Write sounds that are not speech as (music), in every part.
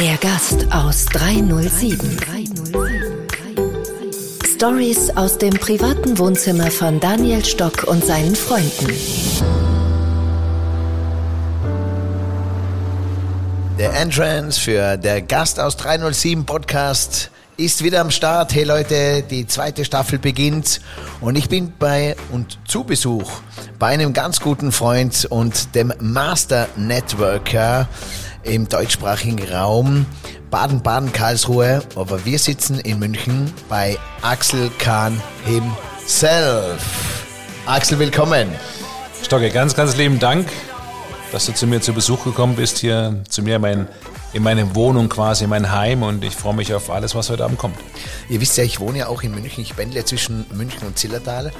Der Gast aus 307. Stories aus dem privaten Wohnzimmer von Daniel Stock und seinen Freunden. Der Entrance für der Gast aus 307 Podcast ist wieder am Start. Hey Leute, die zweite Staffel beginnt und ich bin bei und zu Besuch bei einem ganz guten Freund und dem Master Networker im deutschsprachigen Raum Baden-Baden, Karlsruhe. Aber wir sitzen in München bei Axel Kahn himself. Axel, willkommen. Stocke, ganz, ganz lieben Dank, dass du zu mir zu Besuch gekommen bist, hier zu mir mein in meine Wohnung quasi, in mein Heim und ich freue mich auf alles, was heute Abend kommt. Ihr wisst ja, ich wohne ja auch in München. Ich pendle zwischen München und Zillertal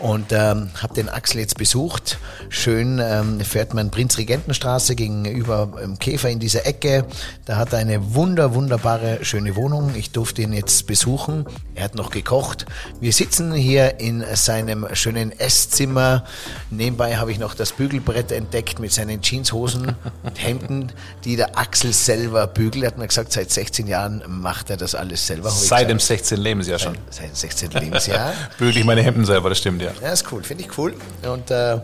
und ähm, habe den Axel jetzt besucht. Schön ähm, fährt man Prinzregentenstraße gegenüber im Käfer in dieser Ecke. Da hat er eine wunder, wunderbare, schöne Wohnung. Ich durfte ihn jetzt besuchen. Er hat noch gekocht. Wir sitzen hier in seinem schönen Esszimmer. Nebenbei habe ich noch das Bügelbrett entdeckt mit seinen Jeanshosen und Hemden, die der Axel selber bügelt. Er hat mir gesagt, seit 16 Jahren macht er das alles selber. Seit dem 16. Lebensjahr schon. Seit, dem 16. Lebensjahr. (laughs) Bügel ich meine Hemden selber, das stimmt, ja. Ja, ist cool, finde ich cool. Und äh,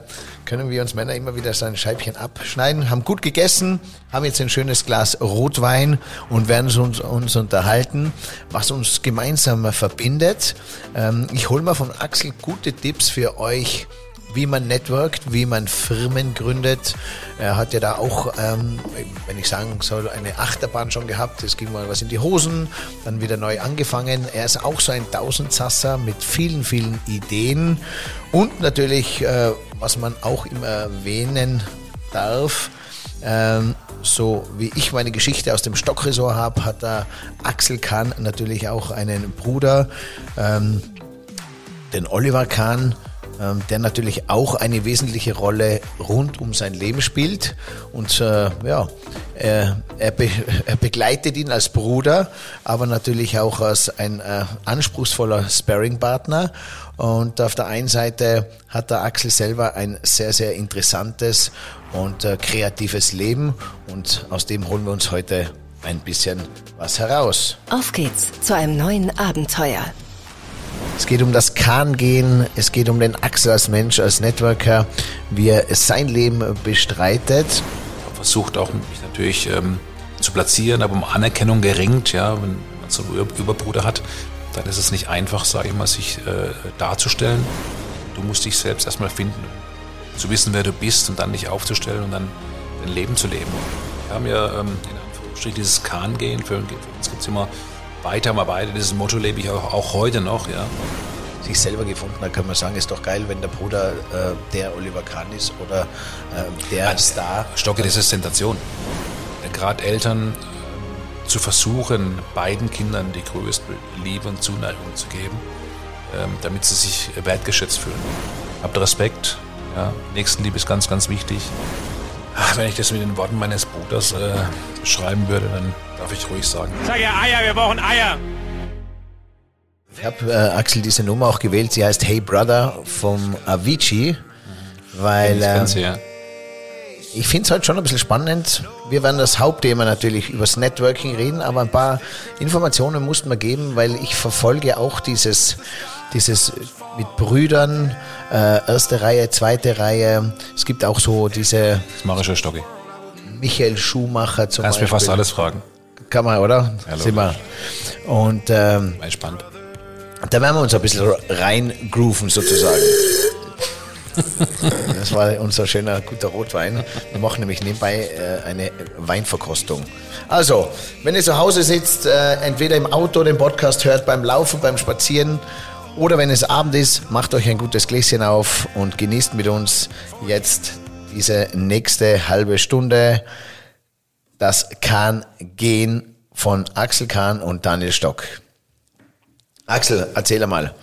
können wir uns Männer immer wieder so ein Scheibchen abschneiden. Haben gut gegessen, haben jetzt ein schönes Glas Rotwein und werden uns, uns unterhalten, was uns gemeinsam verbindet. Ähm, ich hole mal von Axel gute Tipps für euch wie man networkt, wie man Firmen gründet. Er hat ja da auch, ähm, wenn ich sagen soll, eine Achterbahn schon gehabt. Es ging mal was in die Hosen, dann wieder neu angefangen. Er ist auch so ein Tausendsasser mit vielen, vielen Ideen. Und natürlich, äh, was man auch immer erwähnen darf, ähm, so wie ich meine Geschichte aus dem Stockressort habe, hat der Axel Kahn natürlich auch einen Bruder, ähm, den Oliver Kahn, der natürlich auch eine wesentliche Rolle rund um sein Leben spielt. Und äh, ja, er, er, be, (laughs) er, begleitet ihn als Bruder, aber natürlich auch als ein äh, anspruchsvoller Sparringpartner. Und auf der einen Seite hat der Axel selber ein sehr, sehr interessantes und äh, kreatives Leben. Und aus dem holen wir uns heute ein bisschen was heraus. Auf geht's zu einem neuen Abenteuer. Es geht um das Kahn-Gehen, es geht um den Axel als Mensch, als Networker, wie er sein Leben bestreitet. Versucht auch mich natürlich ähm, zu platzieren, aber um Anerkennung geringt, ja, wenn man so einen Überbruder hat, dann ist es nicht einfach, sage ich mal, sich äh, darzustellen. Du musst dich selbst erstmal finden, zu wissen, wer du bist und dann dich aufzustellen und dann dein Leben zu leben. Wir haben ja ähm, in Anführungsstrichen dieses Kahn-Gehen, für, für uns gibt es immer weiter mal beide. Dieses Motto lebe ich auch, auch heute noch, ja. Sich selber gefunden hat, kann man sagen, ist doch geil, wenn der Bruder äh, der Oliver Kahn ist oder äh, der also, Star. Stocke, das ist Sensation. Gerade Eltern äh, zu versuchen, beiden Kindern die größte Liebe und Zuneigung zu geben, ähm, damit sie sich wertgeschätzt fühlen. Habt Respekt. Ja. Nächstenliebe ist ganz, ganz wichtig. Ach, wenn ich das mit den Worten meines Bruders äh, schreiben würde, dann darf ich ruhig sagen. Sag ja Eier, wir brauchen Eier. Ich habe äh, Axel diese Nummer auch gewählt. Sie heißt Hey Brother vom Avicii, weil äh, ja. ich finde es halt schon ein bisschen spannend. Wir werden das Hauptthema natürlich übers Networking reden, aber ein paar Informationen mussten wir geben, weil ich verfolge auch dieses, dieses mit Brüdern, äh, erste Reihe, zweite Reihe. Es gibt auch so diese. Das mache ich schon Stocki. Michael Schumacher zum Kannst Beispiel. mir fast alles fragen. Kann man, oder? Ja, Sind wir. Und ähm, spannend. Da werden wir uns ein bisschen reingrooven sozusagen. Das war unser schöner, guter Rotwein. Wir machen nämlich nebenbei äh, eine Weinverkostung. Also, wenn ihr zu Hause sitzt, äh, entweder im Auto den Podcast hört, beim Laufen, beim Spazieren oder wenn es Abend ist, macht euch ein gutes Gläschen auf und genießt mit uns jetzt diese nächste halbe Stunde. Das kann gehen von Axel Kahn und Daniel Stock. Axel, erzähl mal.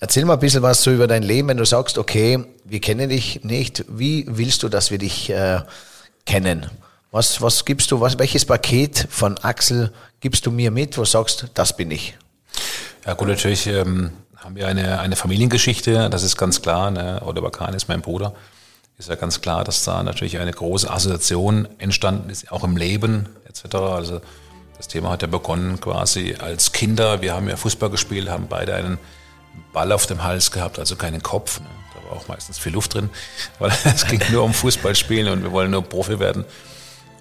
Erzähl mal ein bisschen was so über dein Leben, wenn du sagst, okay, wir kennen dich nicht. Wie willst du, dass wir dich äh, kennen? Was, was gibst du, was, welches Paket von Axel gibst du mir mit, wo du sagst, das bin ich? Ja gut, natürlich ähm, haben wir eine, eine Familiengeschichte, das ist ganz klar. Ne? Oliver Kahn ist mein Bruder. Ist ja ganz klar, dass da natürlich eine große Assoziation entstanden ist, auch im Leben etc. Also das Thema hat ja begonnen quasi als Kinder. Wir haben ja Fußball gespielt, haben beide einen Ball auf dem Hals gehabt, also keinen Kopf. Ne? Da war auch meistens viel Luft drin, (laughs) weil es ging nur um Fußballspielen und wir wollen nur Profi werden.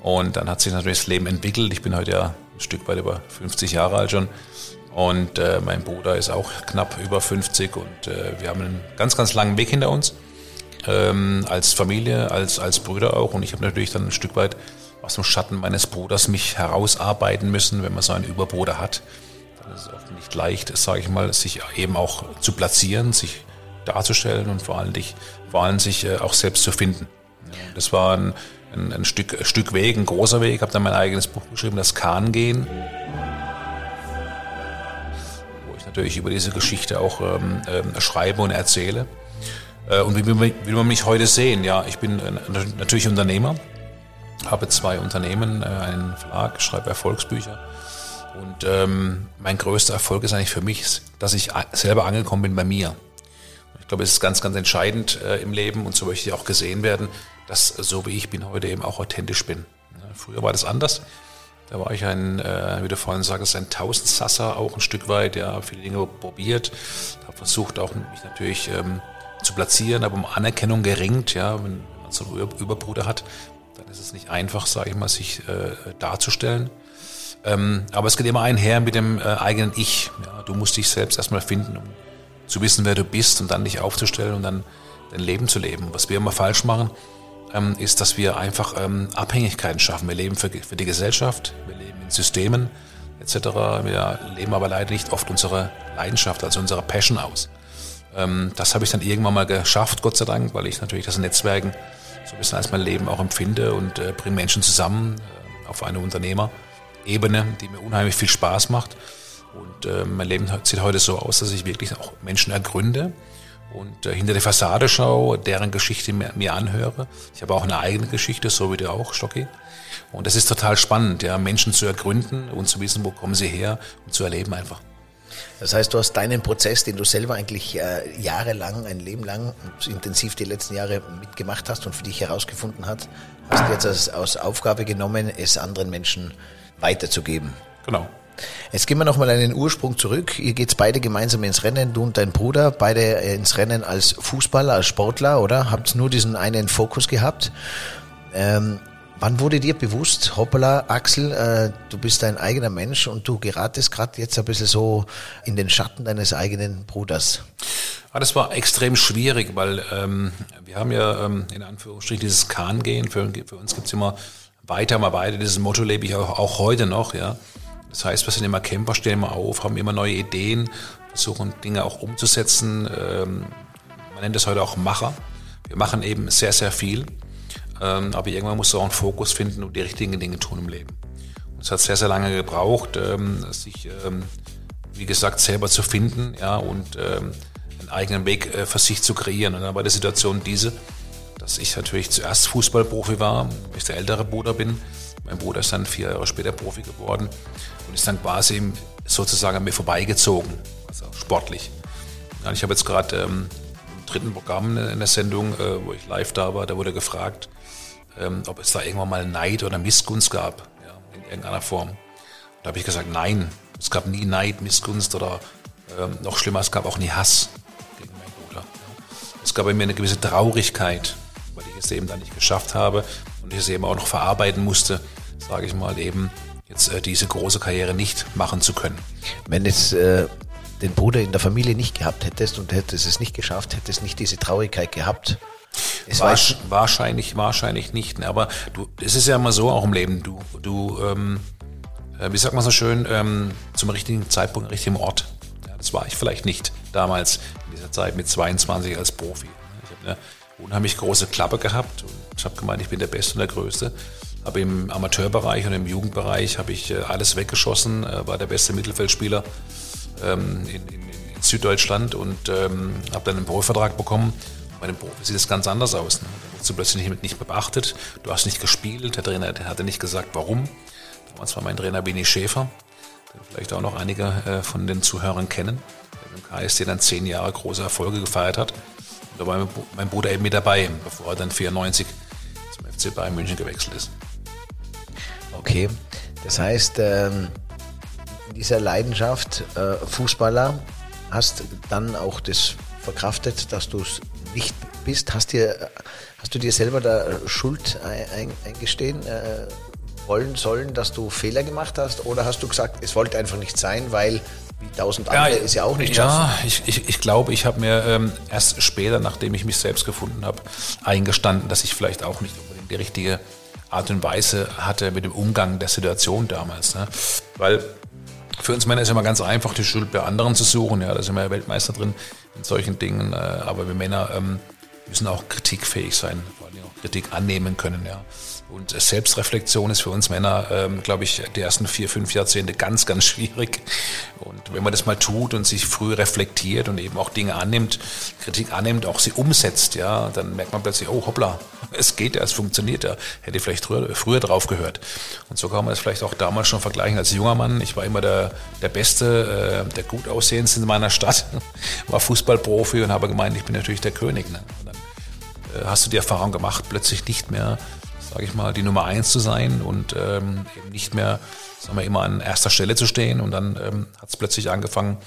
Und dann hat sich natürlich das Leben entwickelt. Ich bin heute ja ein Stück weit über 50 Jahre alt schon. Und äh, mein Bruder ist auch knapp über 50 und äh, wir haben einen ganz, ganz langen Weg hinter uns. Ähm, als Familie, als, als Brüder auch. Und ich habe natürlich dann ein Stück weit aus dem Schatten meines Bruders mich herausarbeiten müssen, wenn man so einen Überbruder hat. Dann ist es oft nicht leicht, sage ich mal, sich eben auch zu platzieren, sich darzustellen und vor allem, dich, vor allem sich äh, auch selbst zu finden. Ja, das war ein, ein, ein, Stück, ein Stück Weg, ein großer Weg. Ich habe dann mein eigenes Buch geschrieben, das Kahn gehen. Natürlich über diese Geschichte auch ähm, äh, schreibe und erzähle. Äh, und wie will, man mich heute sehen? Ja, ich bin äh, natürlich Unternehmer, habe zwei Unternehmen, äh, einen Verlag, schreibe Erfolgsbücher. Und ähm, mein größter Erfolg ist eigentlich für mich, dass ich selber angekommen bin bei mir. Ich glaube, es ist ganz, ganz entscheidend äh, im Leben und so möchte ich auch gesehen werden, dass so wie ich bin heute eben auch authentisch bin. Ja, früher war das anders. Da war ich ein, äh, wie du vorhin sagst, ein Tausendsasser auch ein Stück weit, ja, viele Dinge probiert, habe versucht auch mich natürlich ähm, zu platzieren, aber um Anerkennung geringt, ja, wenn man so einen Überbruder hat, dann ist es nicht einfach, sage ich mal, sich äh, darzustellen. Ähm, aber es geht immer einher mit dem äh, eigenen Ich. Ja. Du musst dich selbst erstmal finden, um zu wissen, wer du bist und dann dich aufzustellen und dann dein Leben zu leben. Was wir immer falsch machen, ähm, ist, dass wir einfach ähm, Abhängigkeiten schaffen. Wir leben für, für die Gesellschaft, wir leben in Systemen etc. Wir leben aber leider nicht oft unsere Leidenschaft, also unsere Passion aus. Ähm, das habe ich dann irgendwann mal geschafft, Gott sei Dank, weil ich natürlich das Netzwerken so ein bisschen als mein Leben auch empfinde und äh, bringe Menschen zusammen äh, auf eine Unternehmerebene, die mir unheimlich viel Spaß macht. Und äh, mein Leben sieht heute so aus, dass ich wirklich auch Menschen ergründe, und äh, hinter der Fassade schaue, deren Geschichte mir, mir, anhöre. Ich habe auch eine eigene Geschichte, so wie du auch, Stocki. Und das ist total spannend, ja, Menschen zu ergründen und zu wissen, wo kommen sie her und zu erleben einfach. Das heißt, du hast deinen Prozess, den du selber eigentlich äh, jahrelang, ein Leben lang intensiv die letzten Jahre mitgemacht hast und für dich herausgefunden hast, hast du jetzt als, als Aufgabe genommen, es anderen Menschen weiterzugeben. Genau. Jetzt gehen wir nochmal an den Ursprung zurück. Ihr geht's beide gemeinsam ins Rennen, du und dein Bruder, beide ins Rennen als Fußballer, als Sportler, oder? Habt nur diesen einen Fokus gehabt. Ähm, wann wurde dir bewusst, hoppala, Axel, äh, du bist dein eigener Mensch und du geratest gerade jetzt ein bisschen so in den Schatten deines eigenen Bruders? Ah, das war extrem schwierig, weil ähm, wir haben ja ähm, in Anführungsstrichen dieses Kahn-Gehen. Für, für uns gibt's immer weiter mal weiter. Dieses Motto lebe ich auch, auch heute noch, ja. Das heißt, wir sind immer Camper, stehen immer auf, haben immer neue Ideen, versuchen Dinge auch umzusetzen. Ähm, man nennt das heute auch Macher. Wir machen eben sehr, sehr viel. Ähm, aber irgendwann musst du auch einen Fokus finden und die richtigen Dinge tun im Leben. Es hat sehr, sehr lange gebraucht, ähm, sich, wie gesagt, selber zu finden und einen eigenen Weg äh, für sich zu kreieren. Und dann war die Situation diese, dass ich natürlich zuerst Fußballprofi war, ich der ältere Bruder bin. Mein Bruder ist dann vier Jahre später Profi geworden und ist dann quasi sozusagen an mir vorbeigezogen, also sportlich. Ja, ich habe jetzt gerade ähm, im dritten Programm in der Sendung, äh, wo ich live da war, da wurde gefragt, ähm, ob es da irgendwann mal Neid oder Missgunst gab, ja, in irgendeiner Form. da habe ich gesagt, nein, es gab nie Neid, Missgunst oder ähm, noch schlimmer, es gab auch nie Hass gegen meinen Bruder. Es gab bei mir eine gewisse Traurigkeit, weil ich es eben dann nicht geschafft habe und ich es eben auch noch verarbeiten musste, sage ich mal, eben jetzt äh, diese große Karriere nicht machen zu können. Wenn es äh, den Bruder in der Familie nicht gehabt hättest und hättest es nicht geschafft, hättest nicht diese Traurigkeit gehabt. Es war wahrscheinlich, wahrscheinlich nicht. Ne? Aber du, es ist ja immer so auch im Leben. Du, du, ähm, äh, wie sagt man so schön, ähm, zum richtigen Zeitpunkt, richtigen Ort. Ja, das war ich vielleicht nicht damals in dieser Zeit mit 22 als Profi. Ich habe eine unheimlich große Klappe gehabt und ich habe gemeint, ich bin der Beste und der Größte. Aber im Amateurbereich und im Jugendbereich habe ich äh, alles weggeschossen, äh, war der beste Mittelfeldspieler ähm, in, in, in Süddeutschland und ähm, habe dann einen Profivertrag bekommen. Bei dem Profi sieht es ganz anders aus. Ne? Da wurdest du plötzlich nicht, nicht beachtet, du hast nicht gespielt, der Trainer der hatte nicht gesagt, warum. Damals war mein Trainer Bini Schäfer, den vielleicht auch noch einige äh, von den Zuhörern kennen. der im KSC dann zehn Jahre große Erfolge gefeiert hat. Und da war mein Bruder eben mit dabei, bevor er dann 94 zum FC Bayern München gewechselt ist. Okay, das heißt, ähm, in dieser Leidenschaft äh, Fußballer hast dann auch das verkraftet, dass du es nicht bist. Hast, dir, hast du dir selber da Schuld eingestehen äh, wollen sollen, dass du Fehler gemacht hast? Oder hast du gesagt, es wollte einfach nicht sein, weil wie tausend andere ja, ist ja auch nicht schaffen? Ja, ich, ich, ich glaube, ich habe mir ähm, erst später, nachdem ich mich selbst gefunden habe, eingestanden, dass ich vielleicht auch nicht unbedingt die richtige Art und Weise hatte mit dem Umgang der Situation damals. Ne? Weil für uns Männer ist immer ganz einfach, die Schuld bei anderen zu suchen. Ja, da sind wir ja Weltmeister drin in solchen Dingen. Äh, aber wir Männer ähm, müssen auch kritikfähig sein, vor allem auch Kritik annehmen können. Ja. Und Selbstreflexion ist für uns Männer, ähm, glaube ich, die ersten vier, fünf Jahrzehnte ganz, ganz schwierig. Und wenn man das mal tut und sich früh reflektiert und eben auch Dinge annimmt, Kritik annimmt, auch sie umsetzt, ja, dann merkt man plötzlich, oh hoppla, (laughs) es geht ja, es funktioniert ja. Hätte vielleicht früher, früher drauf gehört. Und so kann man es vielleicht auch damals schon vergleichen. Als junger Mann, ich war immer der, der Beste, äh, der gut aussehendste in meiner Stadt, (laughs) war Fußballprofi und habe gemeint, ich bin natürlich der König. Ne? Und dann äh, hast du die Erfahrung gemacht, plötzlich nicht mehr sage ich mal, die Nummer eins zu sein und ähm, eben nicht mehr, sagen wir, immer an erster Stelle zu stehen. Und dann ähm, hat es plötzlich angefangen,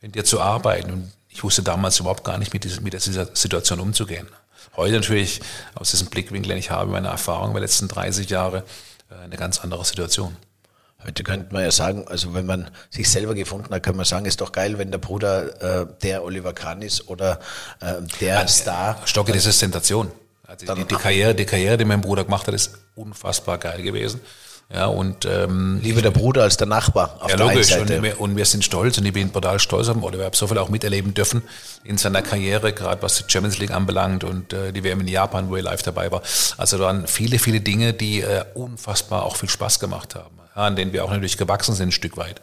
in dir zu arbeiten. Und ich wusste damals überhaupt gar nicht, mit, dieser, mit dieser Situation umzugehen. Heute natürlich, aus diesem Blickwinkel, den ich habe, meine Erfahrung der letzten 30 Jahre, äh, eine ganz andere Situation. Heute könnte man ja sagen, also wenn man sich selber gefunden hat, kann man sagen, ist doch geil, wenn der Bruder äh, der Oliver Kahn ist oder äh, der also, Star. Stocke, das ist Sensation. Also die, die, Karriere, die Karriere, die mein Bruder gemacht hat, ist unfassbar geil gewesen. Ja, und ähm, lieber der Bruder als der Nachbar auf ja, der logisch. Und wir, und wir, sind stolz und ich bin total stolz auf Oliver. Ich habe so viel auch miterleben dürfen in seiner Karriere, gerade was die Champions League anbelangt und äh, die WM in Japan, wo er live dabei war. Also da waren viele, viele Dinge, die äh, unfassbar auch viel Spaß gemacht haben, ja, an denen wir auch natürlich gewachsen sind ein Stück weit.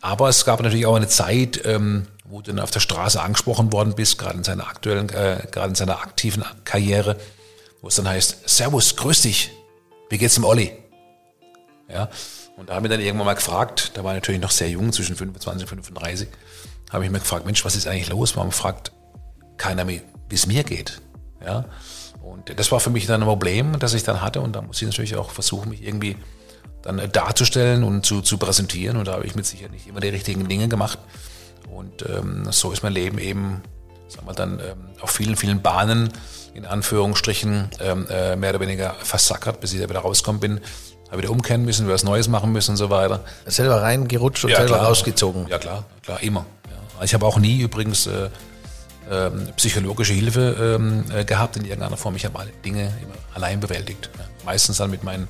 Aber es gab natürlich auch eine Zeit, ähm, wo du dann auf der Straße angesprochen worden bist, gerade in seiner aktuellen, äh, gerade in seiner aktiven Karriere, wo es dann heißt, Servus, grüß dich, wie geht's dem Olli? Ja, und da haben wir dann irgendwann mal gefragt, da war ich natürlich noch sehr jung, zwischen 25 und 35, habe ich mir gefragt, Mensch, was ist eigentlich los? Warum fragt keiner wie es mir geht? Ja, und das war für mich dann ein Problem, das ich dann hatte und da muss ich natürlich auch versuchen, mich irgendwie dann äh, darzustellen und zu, zu präsentieren. Und da habe ich mit Sicherheit nicht immer die richtigen Dinge gemacht. Und ähm, so ist mein Leben eben, sagen wir dann, ähm, auf vielen, vielen Bahnen in Anführungsstrichen ähm, äh, mehr oder weniger versackert, bis ich da wieder rausgekommen bin. Habe wieder umkehren müssen, was Neues machen müssen und so weiter. Selber reingerutscht und ja, selber klar. rausgezogen. Ja klar, klar, immer. Ja. Ich habe auch nie übrigens äh, äh, psychologische Hilfe ähm, äh, gehabt in irgendeiner Form. Ich habe alle Dinge immer allein bewältigt. Ja. Meistens dann mit meinen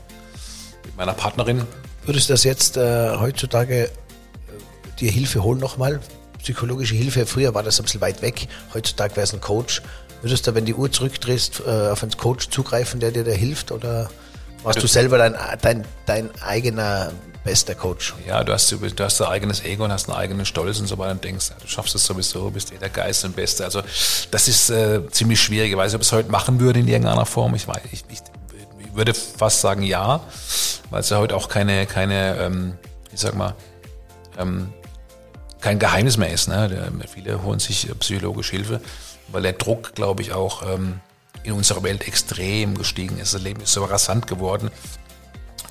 mit meiner Partnerin. Würdest du das jetzt äh, heutzutage äh, dir Hilfe holen nochmal? Psychologische Hilfe, früher war das ein bisschen weit weg, heutzutage wäre es ein Coach. Würdest du, wenn die Uhr zurückdrehst, äh, auf einen Coach zugreifen, der dir da hilft? Oder warst du selber dein, dein, dein eigener bester Coach? Ja, du hast, du hast dein eigenes Ego und hast einen eigenen Stolz und so weiter und denkst, du schaffst es sowieso, bist eh der Geist und Beste. Also das ist äh, ziemlich schwierig. Ich weiß nicht, ob ich es heute machen würde in irgendeiner Form. Ich, weiß, ich, ich, ich würde fast sagen ja weil es ja heute auch keine, keine ähm, ich sag mal, ähm, kein Geheimnis mehr ist. Ne? Viele holen sich psychologische Hilfe, weil der Druck, glaube ich, auch ähm, in unserer Welt extrem gestiegen ist. Das Leben ist so rasant geworden.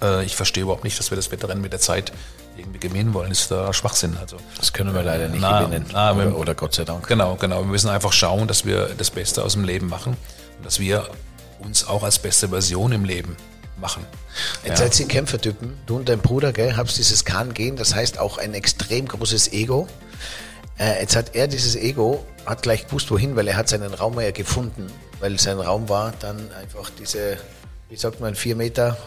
Äh, ich verstehe überhaupt nicht, dass wir das Wettrennen mit der Zeit irgendwie gewinnen wollen. Das ist da Schwachsinn. Also, das können wir leider nicht na, gewinnen. Na, oder, oder Gott sei Dank. Genau, genau. Wir müssen einfach schauen, dass wir das Beste aus dem Leben machen und dass wir uns auch als beste Version im Leben machen. Jetzt ja. seid ihr Kämpfertypen. Du und dein Bruder, gell, habt dieses Kahn-Gen, das heißt auch ein extrem großes Ego. Äh, jetzt hat er dieses Ego, hat gleich gewusst, wohin, weil er hat seinen Raum ja gefunden, weil sein Raum war dann einfach diese, wie sagt man, vier Meter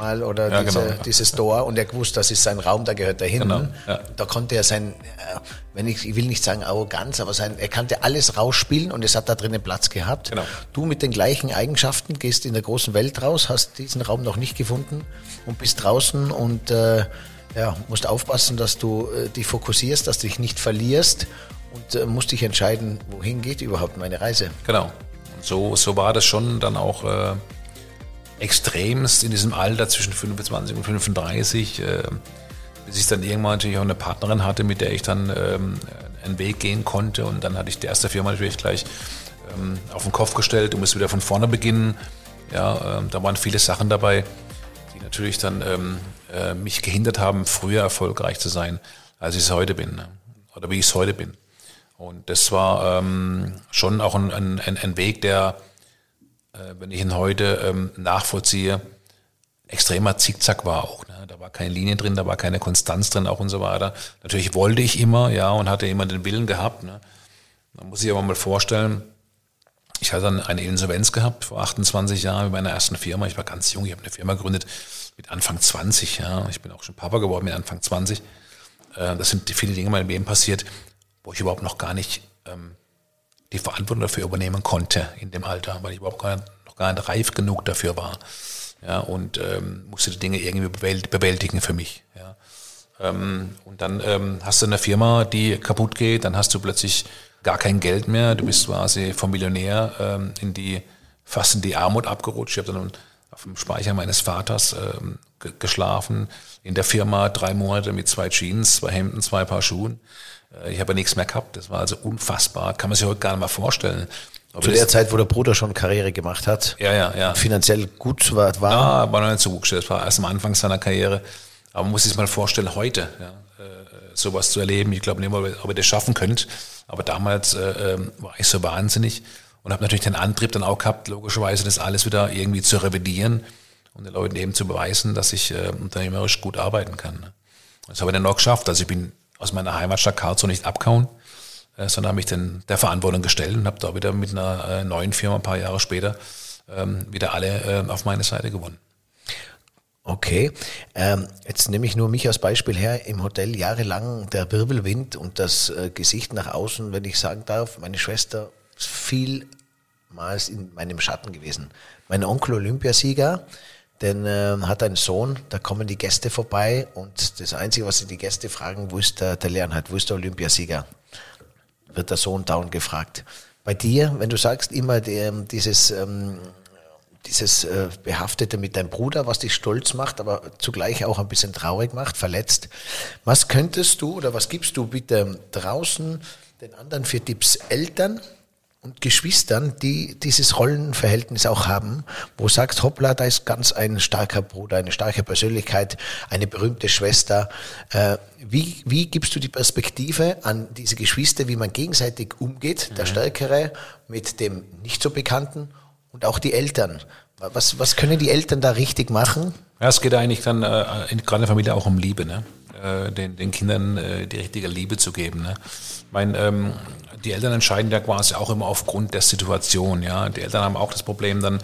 mal oder ja, diese, genau. dieses Tor und er gewusst, das ist sein Raum, da gehört er hin. Genau, ja. Da konnte er sein, äh, wenn ich, ich will nicht sagen Arroganz, aber sein, er kannte alles rausspielen und es hat da drinnen Platz gehabt. Genau. Du mit den gleichen Eigenschaften gehst in der großen Welt raus, hast diesen Raum noch nicht gefunden und bist draußen und äh, ja, musst aufpassen, dass du äh, dich fokussierst, dass du dich nicht verlierst und äh, musst dich entscheiden, wohin geht überhaupt meine Reise. Genau. So, so war das schon dann auch äh, extremst in diesem Alter zwischen 25 und 35, äh, bis ich dann irgendwann natürlich auch eine Partnerin hatte, mit der ich dann ähm, einen Weg gehen konnte. Und dann hatte ich die erste Firma natürlich gleich ähm, auf den Kopf gestellt und musste wieder von vorne beginnen. Ja, ähm, da waren viele Sachen dabei, die natürlich dann äh, mich gehindert haben, früher erfolgreich zu sein, als ich es heute bin. Ne? Oder wie ich es heute bin. Und das war ähm, schon auch ein, ein, ein Weg, der, äh, wenn ich ihn heute ähm, nachvollziehe, extremer Zickzack war auch. Ne? Da war keine Linie drin, da war keine Konstanz drin auch und so weiter. Natürlich wollte ich immer, ja, und hatte immer den Willen gehabt. Ne? Man muss sich aber mal vorstellen, ich hatte dann eine Insolvenz gehabt vor 28 Jahren mit meiner ersten Firma. Ich war ganz jung, ich habe eine Firma gegründet mit Anfang 20. Ja. Ich bin auch schon Papa geworden mit Anfang 20. Äh, das sind viele Dinge in meinem Leben passiert, wo ich überhaupt noch gar nicht ähm, die Verantwortung dafür übernehmen konnte in dem Alter, weil ich überhaupt gar noch gar nicht reif genug dafür war. Ja, und ähm, musste die Dinge irgendwie bewältigen für mich. Ja. Ähm, und dann ähm, hast du eine Firma, die kaputt geht, dann hast du plötzlich gar kein Geld mehr. Du bist quasi vom Millionär ähm, in die, fast in die Armut abgerutscht. Ich habe dann auf dem Speicher meines Vaters ähm, geschlafen, in der Firma drei Monate mit zwei Jeans, zwei Hemden, zwei Paar Schuhen. Äh, ich habe nichts mehr gehabt. Das war also unfassbar. Kann man sich heute gar nicht mal vorstellen. Aber Zu der Zeit, wo der Bruder schon Karriere gemacht hat. Ja, ja, ja. Finanziell gut war. war ja, war noch nicht so gut. Das war erst am Anfang seiner Karriere. Aber man muss sich mal vorstellen, heute, ja, äh, sowas zu erleben. Ich glaube nicht mal, ob ihr das schaffen könnt. Aber damals äh, ähm, war ich so wahnsinnig und habe natürlich den Antrieb dann auch gehabt, logischerweise das alles wieder irgendwie zu revidieren und den Leuten eben zu beweisen, dass ich äh, unternehmerisch gut arbeiten kann. Ne? Das habe ich dann auch geschafft. Also ich bin aus meiner Heimatstadt Karlsruhe nicht abgehauen, äh, sondern habe mich dann der Verantwortung gestellt und habe da wieder mit einer äh, neuen Firma ein paar Jahre später ähm, wieder alle äh, auf meine Seite gewonnen. Okay, ähm, jetzt nehme ich nur mich als Beispiel her. Im Hotel jahrelang der Wirbelwind und das äh, Gesicht nach außen, wenn ich sagen darf, meine Schwester vielmals in meinem Schatten gewesen. Mein Onkel Olympiasieger, denn äh, hat einen Sohn, da kommen die Gäste vorbei und das Einzige, was sie die Gäste fragen, wo ist der, der Leonhard, wo ist der Olympiasieger? Wird der Sohn dauernd gefragt. Bei dir, wenn du sagst immer die, ähm, dieses ähm, dieses äh, Behaftete mit deinem Bruder, was dich stolz macht, aber zugleich auch ein bisschen traurig macht, verletzt. Was könntest du oder was gibst du bitte draußen den anderen für Tipps Eltern und Geschwistern, die dieses Rollenverhältnis auch haben, wo du sagst, hoppla, da ist ganz ein starker Bruder, eine starke Persönlichkeit, eine berühmte Schwester. Äh, wie, wie gibst du die Perspektive an diese Geschwister, wie man gegenseitig umgeht, der mhm. Stärkere mit dem nicht so Bekannten und auch die Eltern. Was, was können die Eltern da richtig machen? Ja, es geht eigentlich dann äh, in, gerade in der Familie auch um Liebe, ne? Äh, den, den Kindern äh, die richtige Liebe zu geben. Ne? Ich meine, ähm, die Eltern entscheiden ja quasi auch immer aufgrund der Situation. Ja, die Eltern haben auch das Problem dann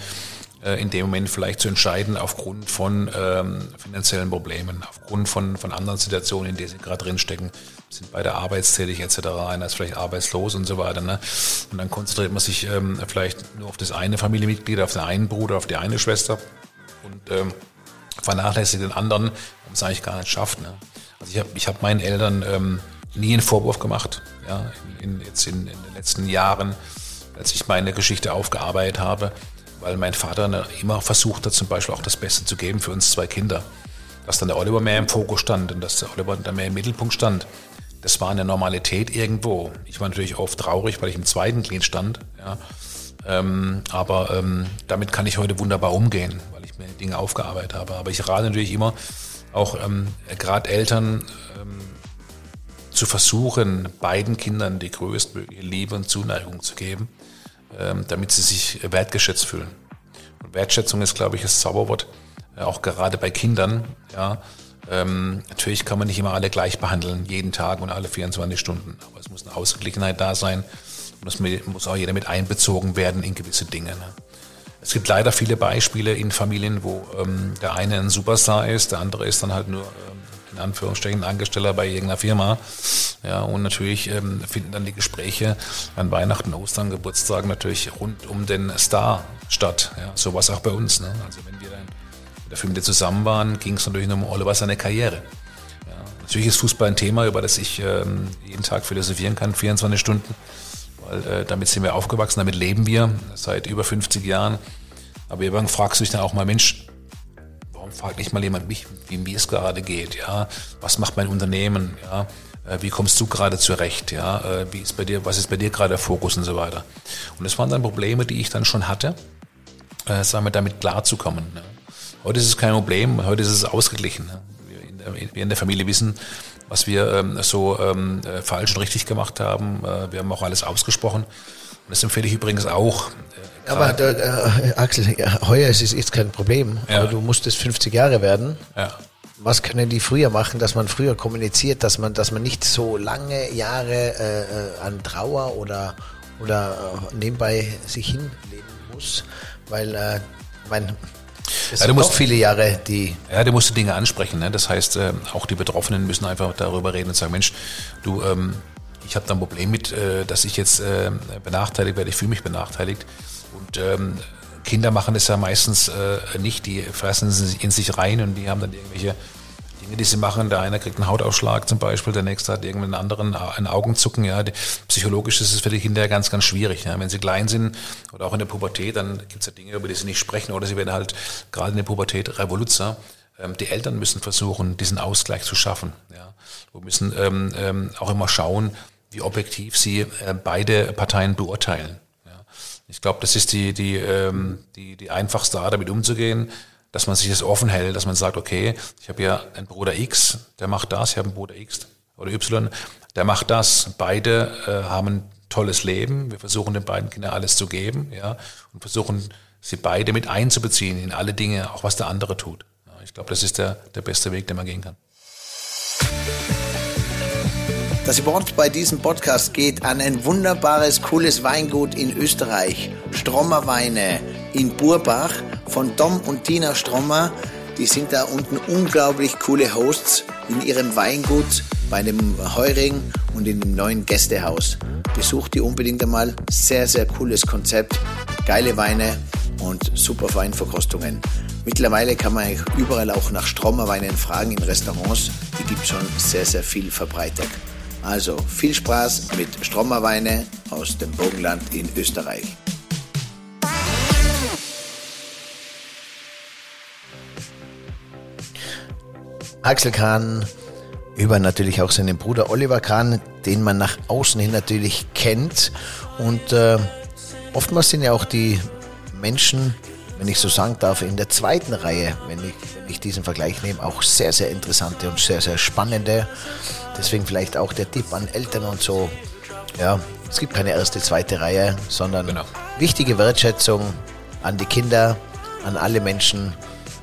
äh, in dem Moment vielleicht zu entscheiden aufgrund von ähm, finanziellen Problemen, aufgrund von, von anderen Situationen, in denen sie gerade drinstecken sind beide arbeitstätig etc. Einer ist vielleicht arbeitslos und so weiter. Ne? Und dann konzentriert man sich ähm, vielleicht nur auf das eine Familienmitglied, auf den einen Bruder, auf die eine Schwester und ähm, vernachlässigt den anderen, und es eigentlich gar nicht schafft. Ne? Also ich habe ich hab meinen Eltern ähm, nie einen Vorwurf gemacht. Ja, in, in, jetzt in, in den letzten Jahren, als ich meine Geschichte aufgearbeitet habe, weil mein Vater immer versucht hat, zum Beispiel auch das Beste zu geben für uns zwei Kinder. Dass dann der Oliver mehr im Fokus stand und dass der Oliver dann mehr im Mittelpunkt stand das war eine Normalität irgendwo. Ich war natürlich oft traurig, weil ich im zweiten Glied stand. Ja. Ähm, aber ähm, damit kann ich heute wunderbar umgehen, weil ich mir Dinge aufgearbeitet habe. Aber ich rate natürlich immer auch ähm, gerade Eltern ähm, zu versuchen, beiden Kindern die größtmögliche Liebe und Zuneigung zu geben, ähm, damit sie sich wertgeschätzt fühlen. Und Wertschätzung ist, glaube ich, das Zauberwort, äh, auch gerade bei Kindern. Ja, ähm, natürlich kann man nicht immer alle gleich behandeln, jeden Tag und alle 24 Stunden. Aber es muss eine Ausgeglichenheit da sein und es muss auch jeder mit einbezogen werden in gewisse Dinge. Ne? Es gibt leider viele Beispiele in Familien, wo ähm, der eine ein Superstar ist, der andere ist dann halt nur ähm, in Anführungsstrichen Angestellter bei irgendeiner Firma. Ja, und natürlich ähm, finden dann die Gespräche an Weihnachten, Ostern, Geburtstagen natürlich rund um den Star statt. Ja, sowas auch bei uns. Ne? Also wenn wir dann Film, der zusammen waren, ging es natürlich um Oliver seine Karriere. Ja, natürlich ist Fußball ein Thema, über das ich ähm, jeden Tag philosophieren kann, 24 Stunden, weil äh, damit sind wir aufgewachsen, damit leben wir seit über 50 Jahren. Aber irgendwann fragst du dich dann auch mal, Mensch, warum fragt nicht mal jemand mich, wie mir es gerade geht? Ja, was macht mein Unternehmen? Ja, äh, wie kommst du gerade zurecht, ja, äh, wie ist bei dir, was ist bei dir gerade der Fokus und so weiter. Und das waren dann Probleme, die ich dann schon hatte, äh, sagen wir, damit klarzukommen. Ne? Heute ist es kein Problem, heute ist es ausgeglichen. Ne? Wir, in der, wir in der Familie wissen, was wir ähm, so ähm, äh, falsch und richtig gemacht haben. Äh, wir haben auch alles ausgesprochen. Und das empfehle ich übrigens auch. Äh, aber da, äh, Axel, heuer ist es jetzt kein Problem, ja. aber du musstest 50 Jahre werden. Ja. Was können die früher machen, dass man früher kommuniziert, dass man, dass man nicht so lange Jahre äh, äh an Trauer oder, oder nebenbei sich hinleben muss? Weil, äh, mein, ja, du musst viele Jahre, die. Ja, du musst die Dinge ansprechen. Ne? Das heißt, äh, auch die Betroffenen müssen einfach darüber reden und sagen: Mensch, du, ähm, ich habe da ein Problem mit, äh, dass ich jetzt äh, benachteiligt werde. Ich fühle mich benachteiligt. Und ähm, Kinder machen es ja meistens äh, nicht. Die fressen in sich rein und die haben dann irgendwelche Dinge, die sie machen. Der eine kriegt einen Hautausschlag zum Beispiel, der nächste hat irgendeinen anderen ein Augenzucken. Ja. Psychologisch ist es für die Kinder ganz, ganz schwierig. Ja. Wenn sie klein sind oder auch in der Pubertät, dann gibt es ja Dinge, über die sie nicht sprechen oder sie werden halt gerade in der Pubertät Revoluzzer. Ähm, die Eltern müssen versuchen, diesen Ausgleich zu schaffen. Ja. Wir müssen ähm, ähm, auch immer schauen, wie objektiv sie äh, beide Parteien beurteilen. Ja. Ich glaube, das ist die, die, ähm, die, die einfachste Art, damit umzugehen dass man sich das offen hält, dass man sagt, okay, ich habe ja einen Bruder X, der macht das, ich habe einen Bruder X oder Y, der macht das. Beide äh, haben ein tolles Leben. Wir versuchen den beiden Kindern alles zu geben, ja, und versuchen sie beide mit einzubeziehen in alle Dinge, auch was der andere tut. Ja, ich glaube, das ist der, der beste Weg, den man gehen kann. Das Wort bei diesem Podcast geht an ein wunderbares, cooles Weingut in Österreich. Strommer Weine in Burbach von Dom und Tina Strommer. Die sind da unten unglaublich coole Hosts in ihrem Weingut bei dem Heuring und in dem neuen Gästehaus. Besucht die unbedingt einmal. Sehr, sehr cooles Konzept. Geile Weine und super Weinverkostungen. Mittlerweile kann man überall auch nach Strommerweinen fragen in Restaurants. Die gibt schon sehr, sehr viel verbreitet. Also viel Spaß mit Strommerweine aus dem Burgenland in Österreich. Axel Kahn, über natürlich auch seinen Bruder Oliver Kahn, den man nach außen hin natürlich kennt. Und äh, oftmals sind ja auch die Menschen, wenn ich so sagen darf, in der zweiten Reihe, wenn ich, wenn ich diesen Vergleich nehme, auch sehr, sehr interessante und sehr, sehr spannende. Deswegen vielleicht auch der Tipp an Eltern und so. Ja, es gibt keine erste, zweite Reihe, sondern genau. wichtige Wertschätzung an die Kinder, an alle Menschen.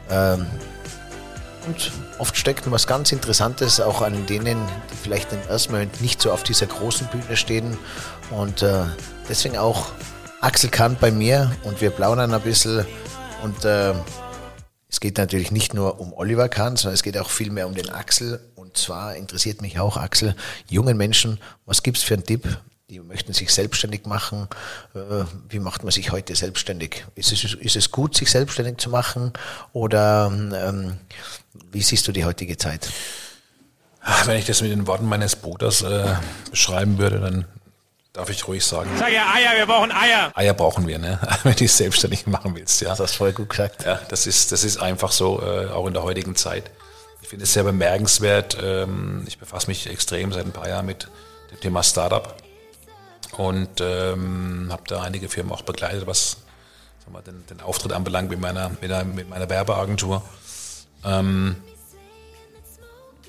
Ähm, und oft steckt was ganz Interessantes auch an denen, die vielleicht im ersten Moment nicht so auf dieser großen Bühne stehen. Und äh, deswegen auch Axel Kahn bei mir und wir plaudern ein bisschen. Und äh, es geht natürlich nicht nur um Oliver Kahn, sondern es geht auch viel mehr um den Axel. Und zwar interessiert mich auch Axel, jungen Menschen, was gibt es für einen Tipp, die möchten sich selbstständig machen. Äh, wie macht man sich heute selbstständig? Ist es, ist es gut, sich selbstständig zu machen? Oder ähm, wie siehst du die heutige Zeit? Wenn ich das mit den Worten meines Bruders äh, beschreiben würde, dann darf ich ruhig sagen. Sag ja Eier, wir brauchen Eier. Eier brauchen wir, ne? (laughs) Wenn du es selbstständig machen willst, ja. Das hast du voll gut gesagt. Ja, das ist, das ist einfach so, äh, auch in der heutigen Zeit. Ich finde es sehr bemerkenswert. Ähm, ich befasse mich extrem seit ein paar Jahren mit dem Thema Startup und ähm, habe da einige Firmen auch begleitet, was sagen wir, den, den Auftritt anbelangt mit meiner, mit, einer, mit meiner Werbeagentur. Ähm,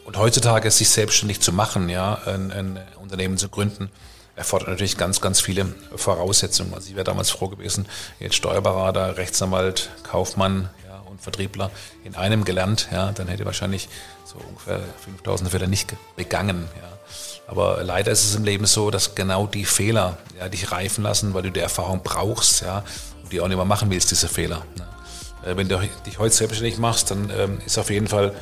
und heutzutage sich selbstständig zu machen, ja, ein, ein, Unternehmen zu gründen, erfordert natürlich ganz, ganz viele Voraussetzungen. Also ich wäre damals froh gewesen, jetzt Steuerberater, Rechtsanwalt, Kaufmann ja, und Vertriebler in einem gelernt, ja, dann hätte wahrscheinlich so ungefähr 5000 Fehler nicht begangen. Ja. Aber leider ist es im Leben so, dass genau die Fehler ja, dich reifen lassen, weil du die Erfahrung brauchst ja, und die auch nicht mehr machen willst, diese Fehler. Ne. Äh, wenn du dich heute selbstständig machst, dann ähm, ist auf jeden Fall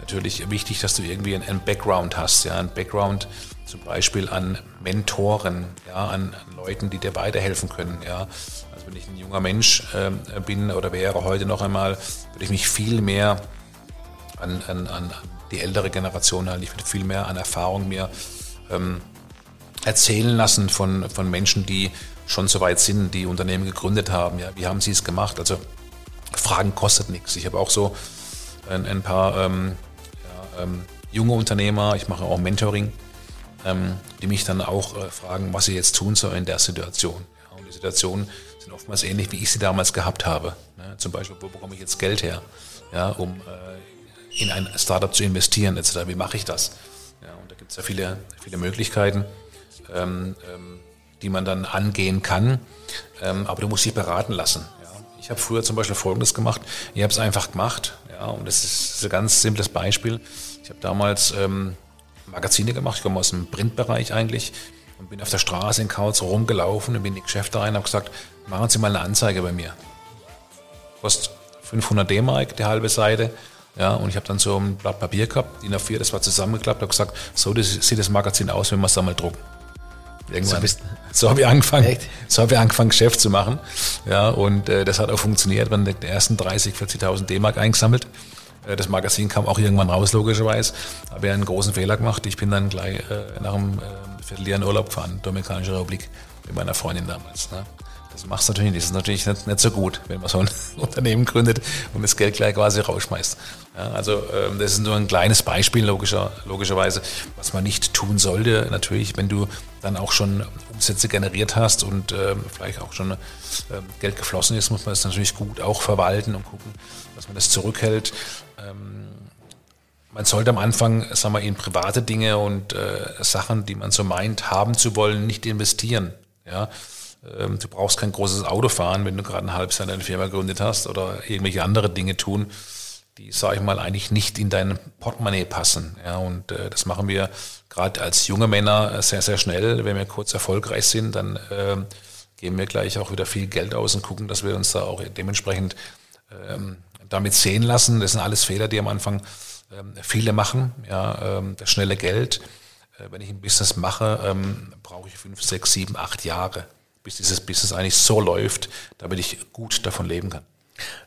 natürlich wichtig, dass du irgendwie einen, einen Background hast. Ja, ein Background zum Beispiel an Mentoren, ja, an, Leuten, die dir weiterhelfen können. Ja. Also wenn ich ein junger Mensch äh, bin oder wäre heute noch einmal, würde ich mich viel mehr an, an, an die ältere Generation halten. Ich würde viel mehr an Erfahrung mir ähm, erzählen lassen von, von Menschen, die schon so weit sind, die Unternehmen gegründet haben. Ja, wie haben sie es gemacht? Also Fragen kostet nichts. Ich habe auch so ein, ein paar ähm, ja, ähm, junge Unternehmer, ich mache auch Mentoring ähm, die mich dann auch äh, fragen, was sie jetzt tun soll in der Situation. Ja, und die Situationen sind oftmals ähnlich, wie ich sie damals gehabt habe. Ne? Zum Beispiel, wo bekomme ich jetzt Geld her, ja, um äh, in ein Startup zu investieren, etc. Wie mache ich das? Ja, und da gibt es ja viele, viele Möglichkeiten, ähm, ähm, die man dann angehen kann. Ähm, aber du musst dich beraten lassen. Ja. Ich habe früher zum Beispiel Folgendes gemacht. Ich habe es einfach gemacht. Ja, und das ist, ein ganz simples Beispiel. Ich habe damals ähm, Magazine gemacht. Ich komme aus dem Printbereich eigentlich und bin auf der Straße in Kautz rumgelaufen und bin in die Geschäfte rein und habe gesagt, machen Sie mal eine Anzeige bei mir. Kostet 500 D-Mark, die halbe Seite. Ja, und ich habe dann so ein Blatt Papier gehabt, DIN A4, das war zusammengeklappt, habe gesagt, so das sieht das Magazin aus, wenn wir es da mal drucken. Irgendwann. So, so habe ich angefangen, Echt? so habe ich angefangen, Geschäft zu machen. Ja, und äh, das hat auch funktioniert. Wir haben die ersten 30, 40.000 D-Mark eingesammelt. Äh, das Magazin kam auch irgendwann raus, logischerweise. Habe ja einen großen Fehler gemacht. Ich bin dann gleich äh, nach einem äh, Vierteljahr in Urlaub gefahren, Dominikanische Republik, mit meiner Freundin damals. Ne? Das machst du natürlich nicht. Das ist natürlich nicht, nicht so gut, wenn man so ein (laughs) Unternehmen gründet und das Geld gleich quasi rausschmeißt. Ja, also ähm, das ist nur ein kleines Beispiel logischer, logischerweise, was man nicht tun sollte. Natürlich, wenn du dann auch schon Umsätze generiert hast und ähm, vielleicht auch schon ähm, Geld geflossen ist, muss man das natürlich gut auch verwalten und gucken, dass man das zurückhält. Ähm, man sollte am Anfang, sagen wir, in private Dinge und äh, Sachen, die man so meint, haben zu wollen, nicht investieren. Ja, ähm, du brauchst kein großes Auto fahren, wenn du gerade ein halbes Jahr deine Firma gegründet hast oder irgendwelche andere Dinge tun, die, sage ich mal, eigentlich nicht in dein Portemonnaie passen. Ja, und äh, das machen wir gerade als junge Männer sehr, sehr schnell. Wenn wir kurz erfolgreich sind, dann äh, geben wir gleich auch wieder viel Geld aus und gucken, dass wir uns da auch dementsprechend ähm, damit sehen lassen. Das sind alles Fehler, die am Anfang ähm, viele machen. Ja, ähm, das schnelle Geld. Äh, wenn ich ein Business mache, ähm, brauche ich fünf, sechs, sieben, acht Jahre bis dieses Business eigentlich so läuft, damit ich gut davon leben kann.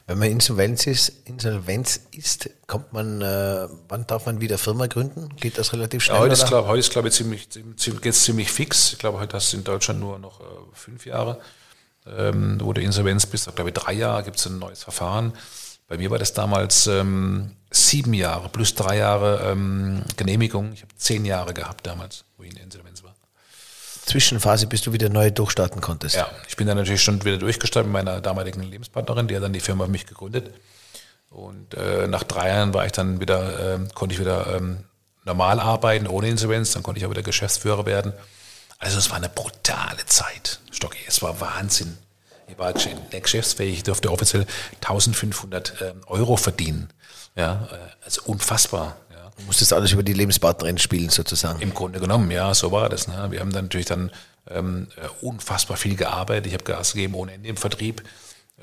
Wenn man Insolvenz ist, Insolvenz ist, kommt man, äh, wann darf man wieder Firma gründen? Geht das relativ schnell? Ja, heute, ist, glaub, heute ist, glaube ich, ziemlich, ziemlich, geht's ziemlich fix. Ich glaube, heute hast du in Deutschland nur noch äh, fünf Jahre, ähm, wo du Insolvenz bist. Ich glaube, drei Jahre gibt es ein neues Verfahren. Bei mir war das damals ähm, sieben Jahre plus drei Jahre ähm, Genehmigung. Ich habe zehn Jahre gehabt damals, wo ich in Insolvenz war. Zwischenphase, bis du wieder neu durchstarten konntest. Ja, ich bin dann natürlich schon wieder durchgestartet mit meiner damaligen Lebenspartnerin, die hat dann die Firma für mich gegründet. Und äh, nach drei Jahren war ich dann wieder, äh, konnte ich wieder ähm, normal arbeiten, ohne Insolvenz, dann konnte ich auch wieder Geschäftsführer werden. Also es war eine brutale Zeit, Stocki, es war Wahnsinn. Ich war geschäftsfähig, ich durfte offiziell 1500 ähm, Euro verdienen. Ja, äh, also unfassbar. Du musstest alles über die Lebenspartnerin spielen sozusagen. Im Grunde genommen, ja, so war das. Ne? Wir haben dann natürlich dann ähm, äh, unfassbar viel gearbeitet. Ich habe Gas gegeben ohne Ende im Vertrieb,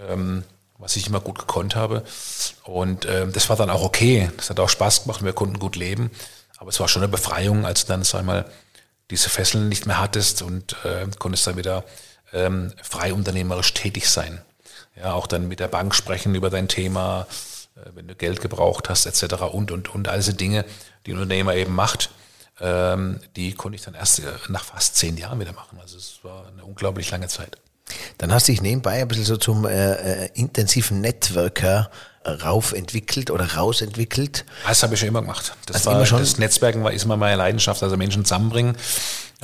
ähm, was ich immer gut gekonnt habe. Und ähm, das war dann auch okay. Das hat auch Spaß gemacht. Wir konnten gut leben. Aber es war schon eine Befreiung, als du dann, sag ich mal, diese Fesseln nicht mehr hattest und äh, konntest dann wieder ähm, frei unternehmerisch tätig sein. Ja, auch dann mit der Bank sprechen über dein Thema, wenn du Geld gebraucht hast, etc. und, und, und all diese Dinge, die ein Unternehmer eben macht, ähm, die konnte ich dann erst äh, nach fast zehn Jahren wieder machen. Also es war eine unglaublich lange Zeit. Dann hast du dich nebenbei ein bisschen so zum äh, äh intensiven Networker rauf entwickelt oder rausentwickelt. Das habe ich schon immer gemacht. Das, also war, das Netzwerken war ist immer meine Leidenschaft, also Menschen zusammenbringen.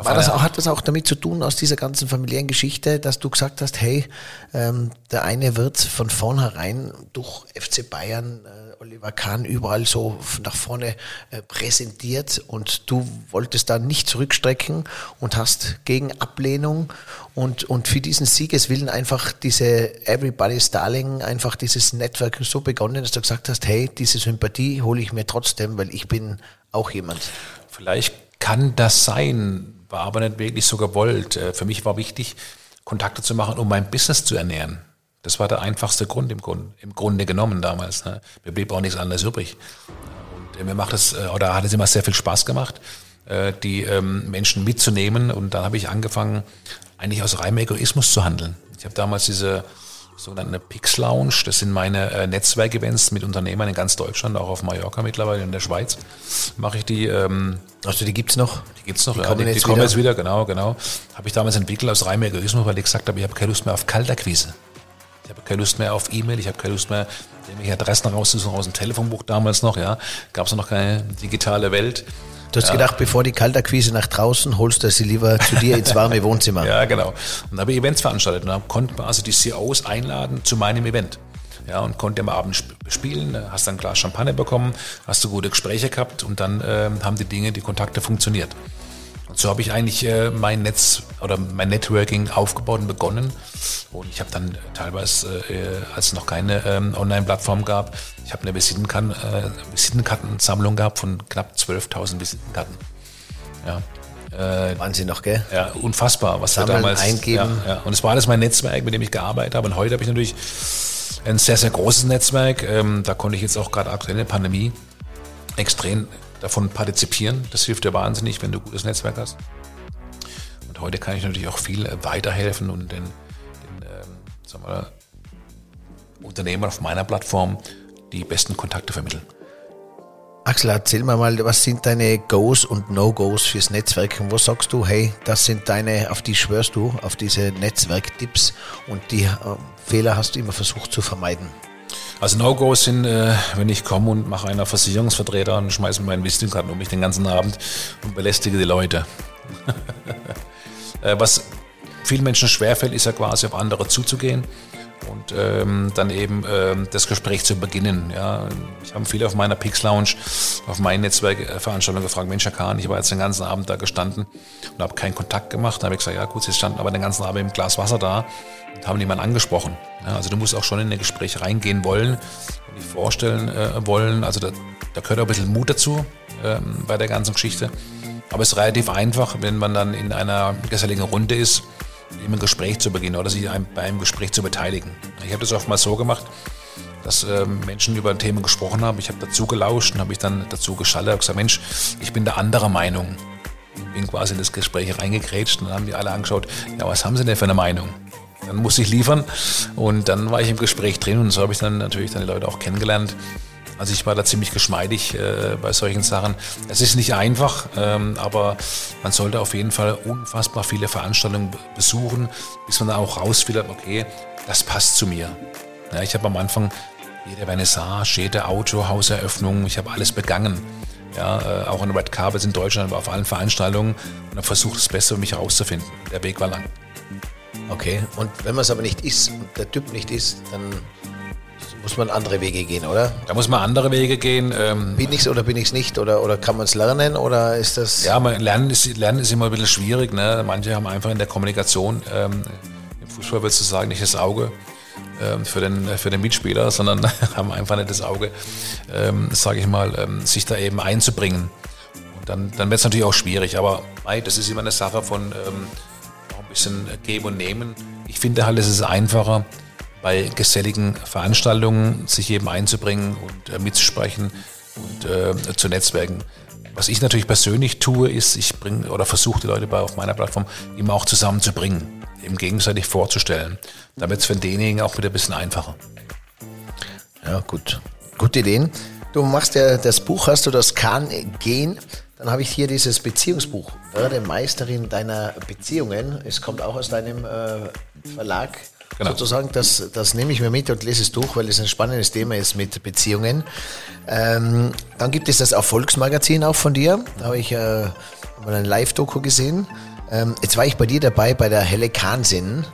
War das auch, hat das auch damit zu tun, aus dieser ganzen familiären Geschichte, dass du gesagt hast, hey, ähm, der eine wird von vornherein durch FC Bayern, äh, Oliver Kahn überall so nach vorne äh, präsentiert und du wolltest da nicht zurückstrecken und hast gegen Ablehnung und, und für diesen Siegeswillen einfach diese Everybody's Darling, einfach dieses Network so begonnen, dass du gesagt hast, hey, diese Sympathie hole ich mir trotzdem, weil ich bin auch jemand. Vielleicht kann das sein, war aber nicht wirklich so gewollt. Äh, für mich war wichtig, Kontakte zu machen, um mein Business zu ernähren. Das war der einfachste Grund im Grunde, im Grunde genommen damals. Ne? Mir blieb auch nichts anderes übrig. Und äh, mir macht es, äh, oder hat es immer sehr viel Spaß gemacht, die ähm, Menschen mitzunehmen. Und dann habe ich angefangen, eigentlich aus reinem Egoismus zu handeln. Ich habe damals diese sogenannte Pix Lounge. Das sind meine äh, Netzwerkevents mit Unternehmern in ganz Deutschland, auch auf Mallorca mittlerweile, in der Schweiz mache ich die. Ähm, also die gibt's noch? Die gibt's noch, die ja. Kommen die, die kommen jetzt wieder, genau, genau. Habe ich damals entwickelt aus reinem Egoismus, weil ich gesagt habe, ich habe keine Lust mehr auf Kaltakquise. Ich habe keine Lust mehr auf E-Mail, ich habe keine Lust mehr, irgendwelche Adressen rauszusuchen aus dem Telefonbuch damals noch, ja. Gab es noch keine digitale Welt. Du hast gedacht, bevor die Kaltakquise nach draußen, holst du sie lieber zu dir ins warme Wohnzimmer. (laughs) Ja, genau. Und habe ich Events veranstaltet und konnte man also die CEOs einladen zu meinem Event. Ja, und konnte am Abend sp- spielen, hast dann ein Glas Champagner bekommen, hast du gute Gespräche gehabt und dann ähm, haben die Dinge, die Kontakte funktioniert. So habe ich eigentlich äh, mein Netz oder mein Networking aufgebaut und begonnen. Und ich habe dann teilweise, äh, als es noch keine ähm, Online-Plattform gab, ich habe eine Visitenkarten, äh, Visitenkartensammlung gehabt von knapp 12.000 Visitenkarten. Ja. Äh, Wahnsinn noch, gell? ja, unfassbar, was Sammeln, wir damals eingeben. Ja, ja. Und es war alles mein Netzwerk, mit dem ich gearbeitet habe. Und heute habe ich natürlich ein sehr, sehr großes Netzwerk. Ähm, da konnte ich jetzt auch gerade aktuell in der Pandemie extrem davon partizipieren. Das hilft dir wahnsinnig, wenn du ein gutes Netzwerk hast. Und heute kann ich natürlich auch viel äh, weiterhelfen und den, den ähm, wir, Unternehmern auf meiner Plattform die besten Kontakte vermitteln. Axel, erzähl mir mal, was sind deine Goes und No-Goes fürs Netzwerk? Und wo sagst du, hey, das sind deine, auf die schwörst du, auf diese Netzwerktipps und die äh, Fehler hast du immer versucht zu vermeiden? Also No-Gos sind, äh, wenn ich komme und mache einer Versicherungsvertreter und schmeiße meinen Visitenkarten um mich den ganzen Abend und belästige die Leute. (laughs) äh, was vielen Menschen schwerfällt, ist ja quasi auf andere zuzugehen und ähm, dann eben ähm, das Gespräch zu beginnen. Ja. Ich habe viele auf meiner Pix Lounge, auf meinen Netzwerkveranstaltungen gefragt, Mensch, Herr Kahn, ich war jetzt den ganzen Abend da gestanden und habe keinen Kontakt gemacht. Da habe ich gesagt, ja gut, Sie standen aber den ganzen Abend im Glas Wasser da und haben niemanden angesprochen. Ja, also du musst auch schon in ein Gespräch reingehen wollen und dich vorstellen äh, wollen. Also da, da gehört auch ein bisschen Mut dazu ähm, bei der ganzen Geschichte. Aber es ist relativ einfach, wenn man dann in einer geselligen Runde ist, ein Gespräch zu beginnen oder sich einem, bei einem Gespräch zu beteiligen. Ich habe das oftmals so gemacht, dass ähm, Menschen über ein Thema gesprochen haben. Ich habe dazu gelauscht und habe ich dann dazu geschaltet und gesagt, Mensch, ich bin der anderer Meinung. Bin quasi in das Gespräch reingekrätscht und dann haben die alle angeschaut, ja, was haben sie denn für eine Meinung? Dann musste ich liefern und dann war ich im Gespräch drin und so habe ich dann natürlich dann die Leute auch kennengelernt. Also ich war da ziemlich geschmeidig äh, bei solchen Sachen. Es ist nicht einfach, ähm, aber man sollte auf jeden Fall unfassbar viele Veranstaltungen be- besuchen, bis man dann auch rausfiltert, okay, das passt zu mir. Ja, ich habe am Anfang jede Vernissage, jede Autohauseröffnung, ich habe alles begangen. Ja, äh, auch in Red Carpets in Deutschland, aber auf allen Veranstaltungen und habe versucht, das Beste mich herauszufinden. Der Weg war lang. Okay, und wenn man es aber nicht ist und der Typ nicht ist, dann muss man andere Wege gehen, oder? Da muss man andere Wege gehen. Ähm, Bin ich's oder bin ich's nicht? Oder, oder kann man es lernen oder ist das. Ja, man, lernen, ist, lernen ist immer ein bisschen schwierig. Ne? Manche haben einfach in der Kommunikation, ähm, im Fußball würdest du sagen, nicht das Auge ähm, für, den, für den Mitspieler, (laughs) sondern haben einfach nicht das Auge, ähm, sage ich mal, ähm, sich da eben einzubringen. Und dann, dann wird es natürlich auch schwierig. Aber mei, das ist immer eine Sache von ähm, ein bisschen Geben und Nehmen. Ich finde halt, es ist einfacher, bei geselligen Veranstaltungen sich eben einzubringen und äh, mitzusprechen und äh, zu netzwerken. Was ich natürlich persönlich tue, ist, ich bringe oder versuche die Leute bei, auf meiner Plattform immer auch zusammenzubringen, eben gegenseitig vorzustellen. Damit es für denjenigen auch wieder ein bisschen einfacher. Ja, gut. Gute Ideen. Du machst ja das Buch, hast du das Kahn gehen. Dann habe ich hier dieses Beziehungsbuch. Werde Meisterin deiner Beziehungen. Es kommt auch aus deinem äh, Verlag. Genau. Sozusagen, das, das nehme ich mir mit und lese es durch, weil es ein spannendes Thema ist mit Beziehungen. Ähm, dann gibt es das Erfolgsmagazin auch von dir. Da habe ich äh, mal ein Live-Doku gesehen. Ähm, jetzt war ich bei dir dabei bei der Helle Kahnsinn.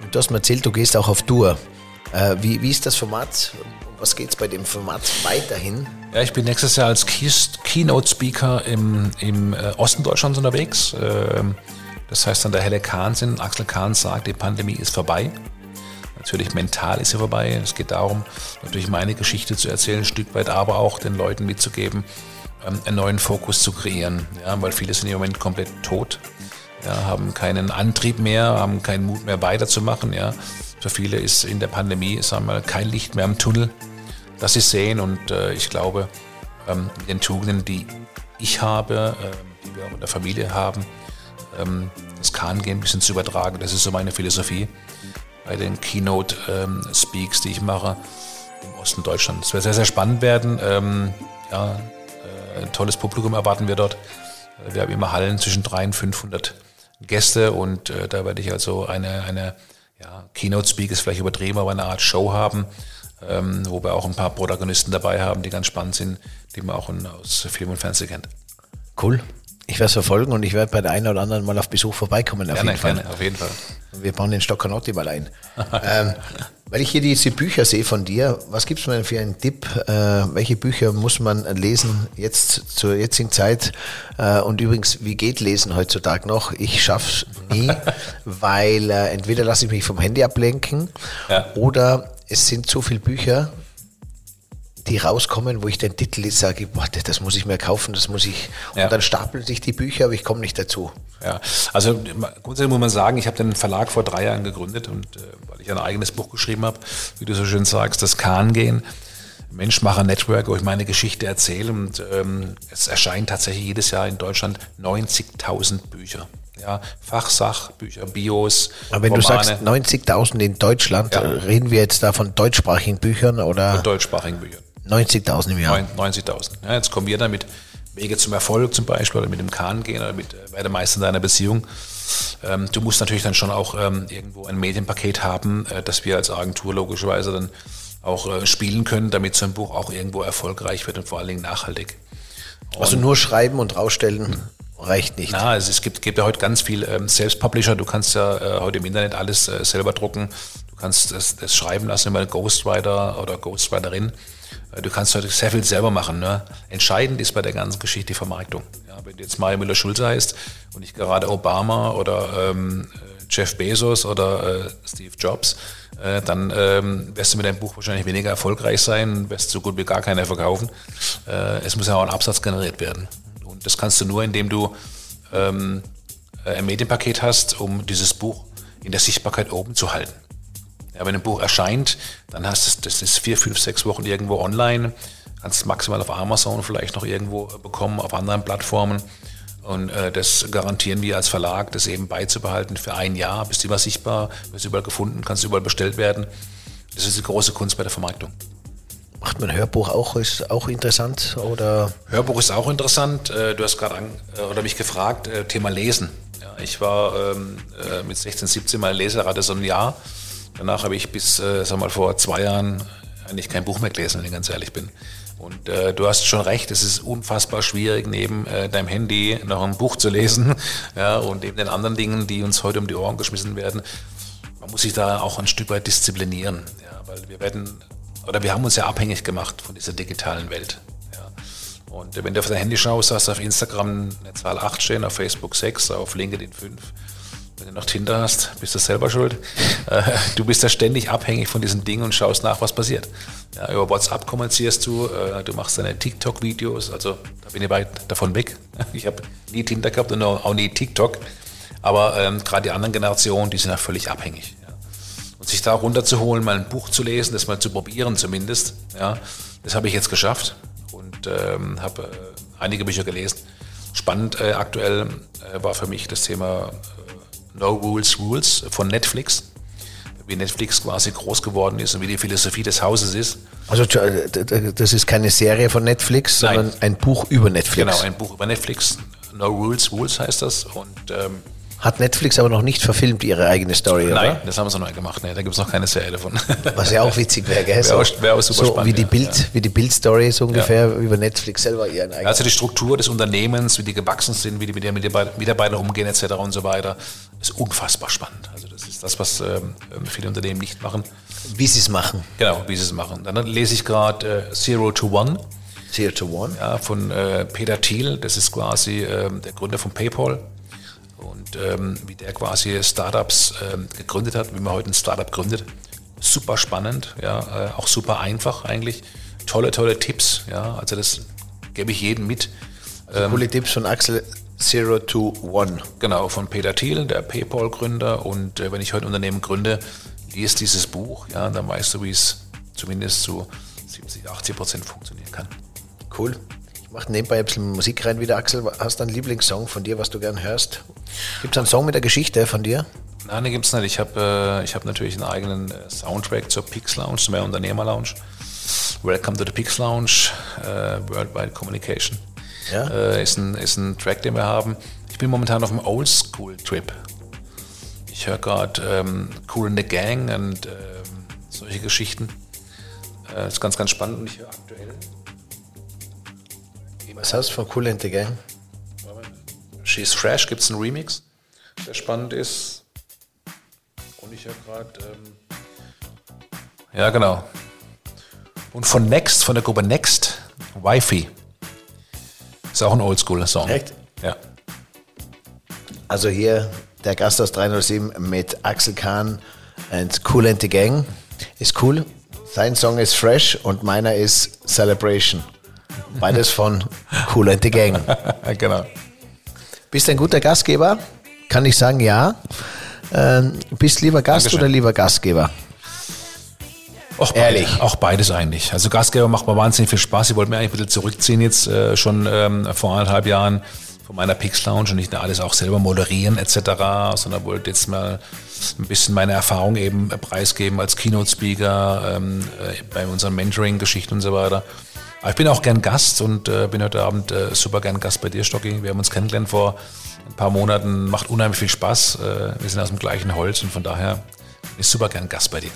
Und du hast mir erzählt, du gehst auch auf Tour. Äh, wie, wie ist das Format? Was geht es bei dem Format weiterhin? Ja, ich bin nächstes Jahr als Keynote-Speaker im, im äh, Osten Deutschlands unterwegs. Ähm, das heißt dann der Helle Kahnsinn. Axel Kahn sagt, die Pandemie ist vorbei. Natürlich mental ist sie vorbei. Es geht darum, natürlich meine Geschichte zu erzählen, ein Stück weit, aber auch den Leuten mitzugeben, ähm, einen neuen Fokus zu kreieren. Ja, weil viele sind im Moment komplett tot, ja, haben keinen Antrieb mehr, haben keinen Mut mehr weiterzumachen. Ja. Für viele ist in der Pandemie sagen wir, mal, kein Licht mehr im Tunnel, das sie sehen. Und äh, ich glaube, ähm, mit den Tugenden, die ich habe, äh, die wir auch in der Familie haben, ähm, das Kahn-Gehen ein bisschen zu übertragen. Das ist so meine Philosophie bei den Keynote-Speaks, die ich mache im Osten Deutschlands. Es wird sehr, sehr spannend werden. Ähm, ja, äh, ein tolles Publikum erwarten wir dort. Wir haben immer Hallen zwischen 300 und 500 Gäste und äh, da werde ich also eine, eine ja, Keynote-Speak ist vielleicht übertrieben, aber eine Art Show haben, ähm, wo wir auch ein paar Protagonisten dabei haben, die ganz spannend sind, die man auch in, aus Film und Fernsehen kennt. Cool. Ich werde es verfolgen und ich werde bei der einen oder anderen mal auf Besuch vorbeikommen. Auf Gerne, jeden Fall. gerne, auf jeden Fall. Wir bauen den Stockanotti mal ein. (laughs) ähm, weil ich hier diese Bücher sehe von dir, was gibst du mir für einen Tipp? Äh, welche Bücher muss man lesen jetzt zur jetzigen Zeit? Äh, und übrigens, wie geht Lesen heutzutage noch? Ich schaff's nie, (laughs) weil äh, entweder lasse ich mich vom Handy ablenken Ja. oder es sind so viele Bücher, die rauskommen, wo ich den Titel jetzt sage, boah, das- muss ich mir kaufen, das muss ich. Ja. Und dann stapeln sich die Bücher, aber ich komme nicht dazu. Ja, also grundsätzlich muss man sagen, ich habe den Verlag vor drei Jahren gegründet und äh, weil ich ein eigenes Buch geschrieben habe, wie du so schön sagst, das Kahn-Gehen, Menschmacher Network, wo ich meine Geschichte erzähle und ähm, es erscheinen tatsächlich jedes Jahr in Deutschland 90.000 Bücher. Ja, Fachsachbücher, Bios, Aber wenn du Romane sagst 90.000 in Deutschland, Ja. reden wir jetzt da von deutschsprachigen Büchern oder und deutschsprachigen Bücher. 90.000 im Jahr? Neun- 90.000. Ja, jetzt kommen wir dann mit Wege zum Erfolg zum Beispiel oder mit dem Kahn gehen oder mit äh, Werde Meister deiner Beziehung. Ähm, du musst natürlich dann schon auch ähm, irgendwo ein Medienpaket haben, äh, dass wir als Agentur logischerweise dann auch äh, spielen können, damit so ein Buch auch irgendwo erfolgreich wird und vor allen Dingen nachhaltig. Also nur schreiben und rausstellen reicht nicht. Na, es, es gibt, gibt ja heute ganz viel ähm, Self-Publisher. Du kannst ja äh, heute im Internet alles äh, selber drucken. Du kannst das, das schreiben lassen über einen Ghostwriter oder Ghostwriterin. Du kannst heute sehr viel selber machen. Ne? Entscheidend ist bei der ganzen Geschichte die Vermarktung. Ja, wenn du jetzt Mario Müller-Schulze heißt und nicht gerade Obama oder ähm, äh, Jeff Bezos oder äh, Steve Jobs, äh, dann ähm, wirst du mit deinem Buch wahrscheinlich weniger erfolgreich sein, wirst so gut wie gar keiner verkaufen. Äh, es muss ja auch ein Absatz generiert werden. Und das kannst du nur, indem du ähm, äh, ein Medienpaket hast, um dieses Buch in der Sichtbarkeit oben zu halten. Ja, wenn ein Buch erscheint, dann hast du das ist vier, fünf, sechs Wochen irgendwo online, kannst es maximal auf Amazon vielleicht noch irgendwo äh, bekommen, auf anderen Plattformen. Und äh, das garantieren wir als Verlag, das eben beizubehalten für ein Jahr, bist du immer sichtbar, wirst überall gefunden, kannst überall bestellt werden. Das ist die große Kunst bei der Vermarktung. Macht man Hörbuch auch, ist auch interessant oder Hörbuch ist auch interessant. Äh, Du hast gerade äh, oder mich gefragt, Thema Lesen. Ja, ich war ähm, äh, mit 16, 17 mal Leserate so ein Jahr. Danach habe ich bis, äh, sag mal, vor zwei Jahren eigentlich kein Buch mehr gelesen, wenn ich ganz ehrlich bin. Und äh, du hast schon recht, es ist unfassbar schwierig, neben äh, deinem Handy noch ein Buch zu lesen. (laughs) Ja, und neben den anderen Dingen, die uns heute um die Ohren geschmissen werden. Man muss sich da auch ein Stück weit disziplinieren. Ja, weil wir werden, oder wir haben uns ja abhängig gemacht von dieser digitalen Welt. Ja. Und wenn du auf dein Handy schaust, hast du auf Instagram eine Zahl 8 stehen, auf Facebook 6, auf LinkedIn 5. Wenn du noch Tinder hast, bist du selber schuld. Äh, Du bist ja ständig abhängig von diesen Dingen und schaust nach, was passiert. Ja, über WhatsApp kommunizierst du, äh, du machst deine TikTok-Videos, also da bin ich weit davon weg. (laughs) Ich habe nie Tinder gehabt und auch nie TikTok. Aber ähm, gerade die anderen Generationen, die sind ja völlig abhängig. Ja. Und sich da runterzuholen, mal ein Buch zu lesen, das mal zu probieren zumindest, ja, das habe ich jetzt geschafft und ähm, habe äh, einige Bücher gelesen. Spannend äh, aktuell äh, war für mich das Thema äh, No Rules Rules von Netflix. Wie Netflix quasi groß geworden ist und wie die Philosophie des Hauses ist. also das ist keine Serie von Netflix, Nein. sondern ein Buch über Netflix. Genau, ein Buch über Netflix. No Rules Rules heißt das. Und ähm, Hat Netflix aber noch nicht verfilmt ihre eigene Story, nein, oder? das haben sie noch nicht gemacht. Nee, da gibt es noch keine Serie davon. Was ja auch witzig wäre, gell? (laughs) Wäre auch- wäre auch super so spannend, wie die ja, Bild, wie die Bild-Story so ungefähr über Netflix selber ihren eigenen. Also die Struktur des Unternehmens, wie die gewachsen sind, wie die mit Mitarbeiter- Mitarbeitern umgehen etc. und so weiter, ist unfassbar spannend. Also das ist das, was ähm, viele Unternehmen nicht machen. wie sie es machen. Genau, wie sie es machen. Dann lese ich gerade äh, Zero to One Zero to One. ja, von äh, Peter Thiel. Das ist quasi ähm, der Gründer von PayPal. Und ähm, wie der quasi Startups ähm, gegründet hat, wie man heute ein Startup gründet. Super spannend, ja, äh, auch super einfach eigentlich. Tolle, tolle Tipps, ja. Also das gebe ich jedem mit. Also coole Tipps von Axel Zero to One. Genau, von Peter Thiel, der PayPal-Gründer. Und äh, wenn ich heute ein Unternehmen gründe, liest dieses Buch, ja, dann weißt du, wie es zumindest zu 70, 80 Prozent funktionieren kann. Cool. Mache nebenbei ein bisschen Musik rein wieder. Axel, hast du einen Lieblingssong von dir, was du gern hörst? Gibt es einen Song mit der Geschichte von dir? Nein, den gibt es nicht. Ich habe äh, ich hab natürlich einen eigenen äh, Soundtrack zur Pix Lounge, zum Unternehmer Lounge. Welcome to the Pix Lounge, äh, Worldwide Communication. Ja. Äh, ist, ein, ist ein Track, den wir haben. Ich bin momentan auf einem Oldschool-Trip. Ich höre gerade ähm, Cool in the Gang und ähm, solche Geschichten. Äh, ist ganz, ganz spannend und ich höre aktuell. Was hast du von Cool in the Gang? She's Fresh gibt es einen Remix, der spannend ist. Und ich habe gerade. Ähm ja, genau. Und von Next, von der Gruppe Next, Wi-Fi. Ist auch ein Oldschool-Song. Echt? Ja. Also hier der Gast aus 307 mit Axel Kahn and Cool and the Gang. Ist cool. Sein Song ist Fresh und meiner ist Celebration. Beides von Cool and the Gang. (laughs) genau. Bist du ein guter Gastgeber? Kann ich sagen, ja. Ähm, bist lieber Gast Dankeschön. oder lieber Gastgeber? Auch Ehrlich. Beide, auch beides eigentlich. Also Gastgeber macht mir wahnsinnig viel Spaß. Ich wollte mir eigentlich ein bisschen zurückziehen jetzt äh, schon ähm, vor anderthalb Jahren von meiner Pix Lounge und nicht alles auch selber moderieren etc., sondern wollte jetzt mal ein bisschen meine Erfahrung eben preisgeben als Keynote-Speaker ähm, äh, bei unseren Mentoring-Geschichten und so weiter. Aber ich bin auch gern Gast und äh, bin heute Abend äh, super gern Gast bei dir, Stocki. Wir haben uns kennengelernt vor ein paar Monaten. Macht unheimlich viel Spaß. Äh, wir sind aus dem gleichen Holz und von daher bin ich super gern Gast bei dir.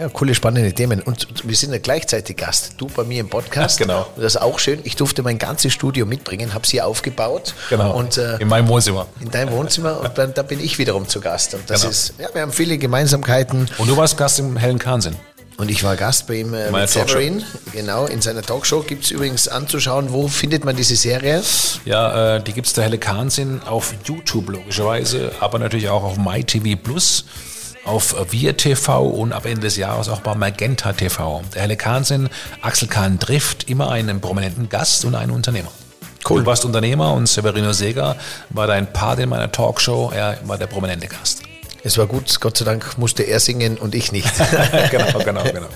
Ja, coole, spannende Themen. Und wir sind ja gleichzeitig Gast. Du bei mir im Podcast. Genau. Das ist auch schön. Ich durfte mein ganzes Studio mitbringen, habe sie aufgebaut. Genau. Und äh, In meinem Wohnzimmer. in deinem Wohnzimmer und dann, da bin ich wiederum zu Gast. Und das Genau. ist, ja, wir haben viele Gemeinsamkeiten. Und du warst Gast im Hellen Kahnsinn. Und ich war Gast bei ihm äh, mit. Severin. Genau, in seiner Talkshow gibt es übrigens anzuschauen. Wo findet man diese Serie? Ja, äh, die gibt's der Helle Kahnsinn auf YouTube logischerweise, aber natürlich auch auf MyTV Plus, auf Wir TV und ab Ende des Jahres auch bei Magenta TV. Der Helle Kahnsinn, Axel Kahn trifft immer einen prominenten Gast und einen Unternehmer. Cool. Du warst Unternehmer und Severino Seger war dein Part in meiner Talkshow. Er war der prominente Gast. Es war gut, Gott sei Dank musste er singen und ich nicht. (laughs) genau, genau, genau.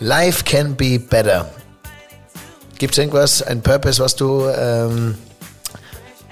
Life can be better. Gibt es irgendwas, ein Purpose, was du ähm,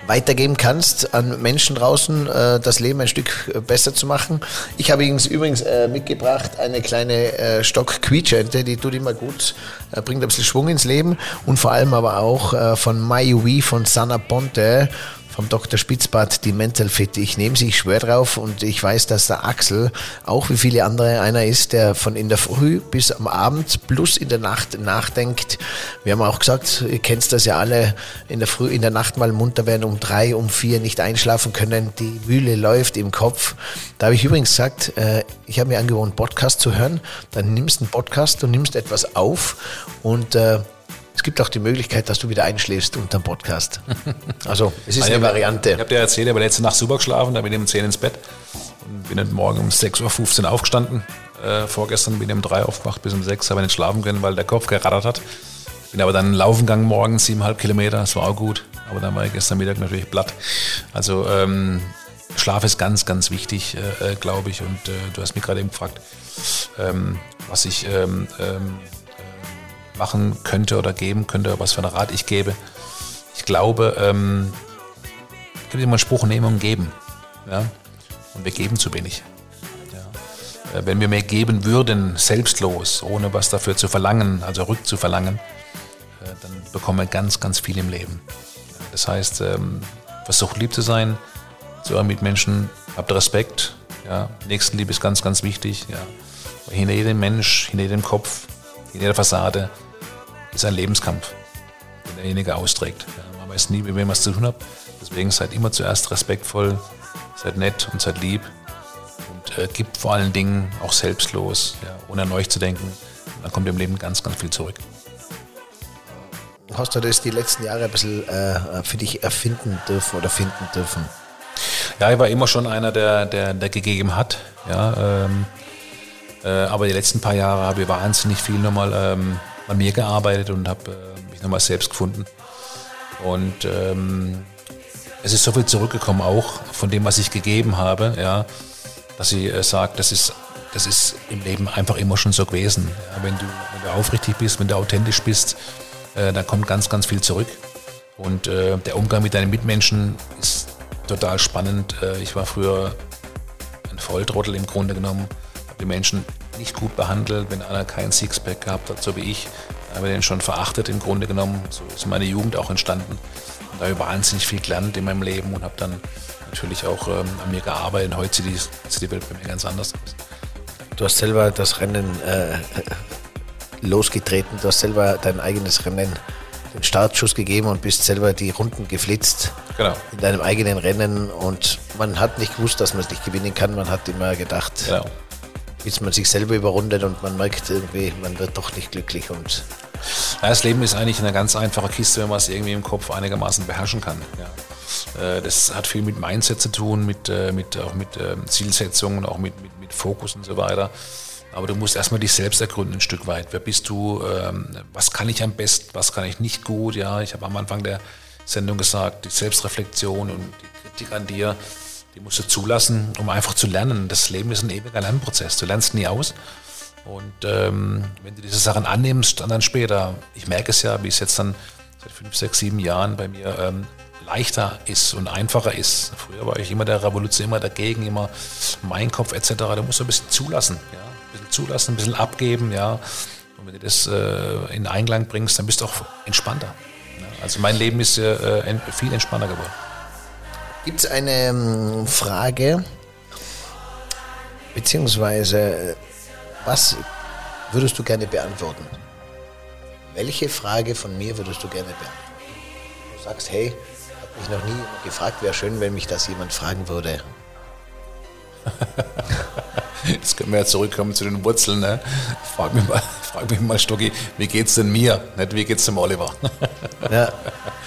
weitergeben kannst an Menschen draußen, äh, das Leben ein Stück äh, besser zu machen? Ich habe übrigens, äh, mitgebracht eine kleine äh, Stock-Quietschente, die tut immer gut, äh, bringt ein bisschen Schwung ins Leben und vor allem aber auch äh, von Mayui von Sana Ponte vom Dr. Spitzbart die Mental Fit. Ich nehme sie, ich schwöre drauf und ich weiß, dass der Axel auch wie viele andere einer ist, der von in der Früh bis am Abend plus in der Nacht nachdenkt. Wir haben auch gesagt, ihr kennt das ja alle, in der Früh, in der Nacht mal munter werden, um drei, um vier nicht einschlafen können. Die Mühle läuft im Kopf. Da habe ich übrigens gesagt, äh, ich habe mir angewohnt, Podcast zu hören. Dann nimmst du einen Podcast, du nimmst etwas auf und äh, gibt auch die Möglichkeit, dass du wieder einschläfst unter dem Podcast. (laughs) Also, es ist eine Ich Variante. habe dir erzählt, ich habe letzte Nacht super geschlafen, da bin ich um 10 ins Bett und bin dann morgen um 6.15 Uhr aufgestanden. Äh, vorgestern bin ich um 3 aufgewacht bis um 6, habe nicht schlafen können, weil der Kopf gerattert hat. Bin aber dann laufen gegangen morgen, 7,5 Kilometer, das war auch gut. Aber dann war ich gestern Mittag natürlich platt. Also ähm, Schlaf ist ganz, ganz wichtig, äh, äh, glaube ich. Und äh, du hast mich gerade eben gefragt, ähm, was ich ähm, ähm, machen könnte oder geben könnte, was für einen Rat ich gebe. Ich glaube, ähm, es gibt immer einen Spruch, nehmen und geben. Ja? Und wir geben zu wenig. Ja? Äh, Wenn wir mehr geben würden, selbstlos, ohne was dafür zu verlangen, also rückzuverlangen, äh, dann bekommen wir ganz, ganz viel im Leben. Das heißt, ähm, versucht lieb zu sein zu euren Mitmenschen, habt Respekt. Ja? Nächstenliebe ist ganz, ganz wichtig. Ja? Hinter jedem Mensch, hinter jedem Kopf, hinter jeder Fassade ist ein Lebenskampf, den derjenige austrägt. Man weiß nie, mit wem man es zu tun hat. Deswegen seid immer zuerst respektvoll, seid nett und seid lieb und äh, gibt vor allen Dingen auch selbstlos, ja, ohne an euch zu denken. Und dann kommt im Leben ganz, ganz viel zurück. Hast du das die letzten Jahre ein bisschen äh, für dich erfinden dürfen oder finden dürfen? Ja, ich war immer schon einer, der, der, der gegeben hat. Ja, ähm, äh, aber die letzten paar Jahre habe ich wahnsinnig viel nochmal ähm, an mir gearbeitet und habe äh, mich nochmal selbst gefunden. Und ähm, es ist so viel zurückgekommen auch von dem, was ich gegeben habe, ja, dass ich äh, sage, das ist, das ist im Leben einfach immer schon so gewesen. Ja, wenn, du, wenn du aufrichtig bist, wenn du authentisch bist, äh, dann kommt ganz, ganz viel zurück. Und äh, der Umgang mit deinen Mitmenschen ist total spannend. Äh, ich war früher ein Volltrottel im Grunde genommen, habe die Menschen nicht gut behandelt, wenn einer kein Sixpack gehabt hat, so wie ich, habe den schon verachtet im Grunde genommen. So ist meine Jugend auch entstanden. Und da habe ich wahnsinnig viel gelernt in meinem Leben und habe dann natürlich auch ähm, an mir gearbeitet. Und heute sieht die, sieht die Welt bei mir ganz anders aus. Du hast selber das Rennen äh, (laughs) losgetreten, du hast selber dein eigenes Rennen den Startschuss gegeben und bist selber die Runden geflitzt Genau. in deinem eigenen Rennen und man hat nicht gewusst, dass man es nicht gewinnen kann. Man hat immer gedacht, Genau. Bis man sich selber überrundet und man merkt irgendwie, man wird doch nicht glücklich und das Leben ist eigentlich eine ganz einfache Kiste, wenn man es irgendwie im Kopf einigermaßen beherrschen kann. Ja. Äh, Das hat viel mit Mindset zu tun, mit, äh, mit, auch mit ähm, Zielsetzungen, auch mit, mit, mit Fokus und so weiter. Aber du musst erstmal dich selbst ergründen ein Stück weit. Wer bist du? Ähm, Was kann ich am besten? Was kann ich nicht gut? Ja, ich habe am Anfang der Sendung gesagt, die Selbstreflexion und die Kritik an dir, die musst du zulassen, um einfach zu lernen. Das Leben ist ein ewiger Lernprozess. Du lernst nie aus. Und ähm, wenn du diese Sachen annimmst, dann, dann später, ich merke es ja, wie es jetzt dann seit fünf, sechs, sieben Jahren bei mir ähm, leichter ist und einfacher ist. Früher war ich immer der Revolution, immer dagegen, immer mein Kopf etc. Da musst du ein bisschen zulassen, ja, ein bisschen zulassen, ein bisschen abgeben, ja. Und wenn du das äh, in Einklang bringst, dann bist du auch entspannter. Ja. Also mein Leben ist äh, en- viel entspannter geworden. Gibt es eine ähm, Frage, beziehungsweise was würdest du gerne beantworten? Welche Frage von mir würdest du gerne beantworten? Du sagst, hey, hat mich noch nie gefragt, wäre schön, wenn mich das jemand fragen würde. (laughs) Jetzt können wir ja zurückkommen zu den Wurzeln. Ne? Frag, mich mal, (laughs) frag mich mal, Stocki, wie geht's denn mir? Nicht wie geht's dem Oliver? Ja,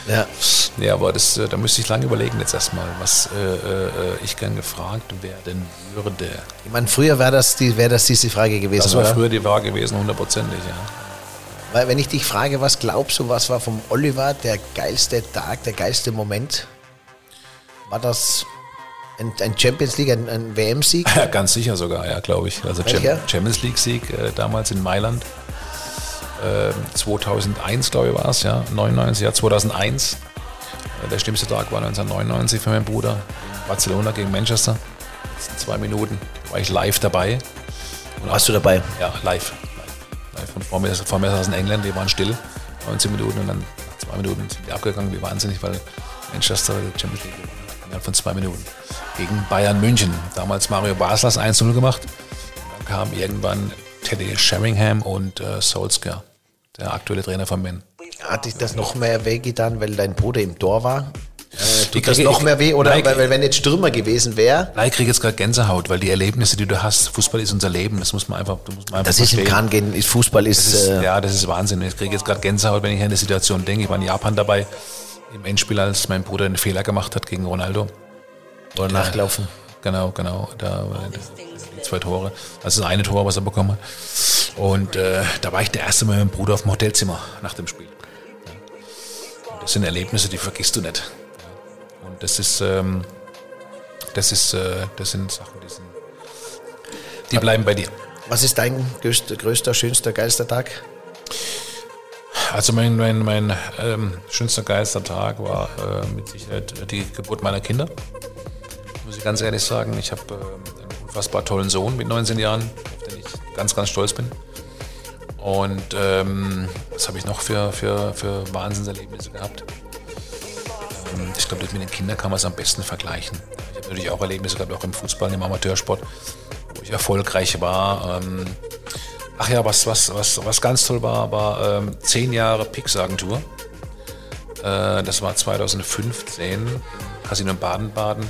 ja. (laughs) Ja, aber das, äh, da müsste ich lange überlegen jetzt erstmal, was äh, äh, ich gern gefragt werden würde. Ich meine, früher wäre das, die, wär das diese Frage gewesen, Das war oder? früher die Wahl gewesen, hundertprozentig, ja. Weil wenn ich dich frage, was glaubst du, was war vom Oliver der geilste Tag, der geilste Moment? War das ein, ein Champions League, ein, ein WM-Sieg? Ja, (laughs) ganz sicher sogar, ja, glaube ich. Also Welcher? Cham- Champions League-Sieg äh, damals in Mailand. Ähm, 2001, glaube ich, war es, ja. 99, ja, 2001. Der schlimmste Tag war 1999 für meinen Bruder. Barcelona gegen Manchester. Das sind zwei Minuten. Da war ich live dabei. Warst du dabei? Ja, live. live. Und vor mir, vor mir saßen Engländer, die waren still. 19 Minuten und dann zwei Minuten sind die abgegangen, wie wahnsinnig, weil Manchester die Champions League gewonnen hat. Innerhalb von zwei Minuten. Gegen Bayern München. Damals Mario Basler 1-0 gemacht. Und dann kam irgendwann Teddy Sheringham und äh, Solskjaer, der aktuelle Trainer von Men. Hat dich das noch mehr wehgetan, weil dein Bruder im Tor war? Äh, tut das noch mehr weh? Oder Nein, weil, wenn jetzt Stürmer gewesen wäre, Ich kriege jetzt gerade Gänsehaut, weil die Erlebnisse, die du hast, Fußball ist unser Leben, das muss man einfach, musst man einfach das ist im. Kahn gehen, ist Fußball ist, Das ist, äh, ja, das ist Wahnsinn. Ich kriege jetzt gerade Gänsehaut, wenn ich an die Situation denke. Ich war in Japan dabei, im Endspiel, als mein Bruder einen Fehler gemacht hat gegen Ronaldo. oder nachlaufen. Genau, genau. Da die zwei Tore. Das ist das eine Tor, was er bekommen hat. Und äh, da war ich der erste Mal mit meinem Bruder auf dem Hotelzimmer nach dem Spiel. Das sind Erlebnisse, die vergisst du nicht. Und das ist, ähm, das ist, äh, das sind Sachen, die sind, die bleiben bei dir. Was ist dein größter, größter schönster, geilster Tag? Also mein, mein, mein ähm, schönster, geilster Tag war äh, mit Sicherheit die Geburt meiner Kinder. Muss ich ganz ehrlich sagen. Ich habe ähm, einen unfassbar tollen Sohn mit 19 Jahren, auf den ich ganz, ganz stolz bin. Und ähm, was habe ich noch für, für, für Wahnsinnserlebnisse gehabt? Ähm, ich glaube, mit den Kindern kann man es am besten vergleichen. Ich habe natürlich auch Erlebnisse gehabt, auch im Fußball, im Amateursport, wo ich erfolgreich war. Ähm, Ach ja, was, was, was, was ganz toll war, war ähm, zehn Jahre Pix-Agentur. Äh, das war 2015 im Casino in Baden-Baden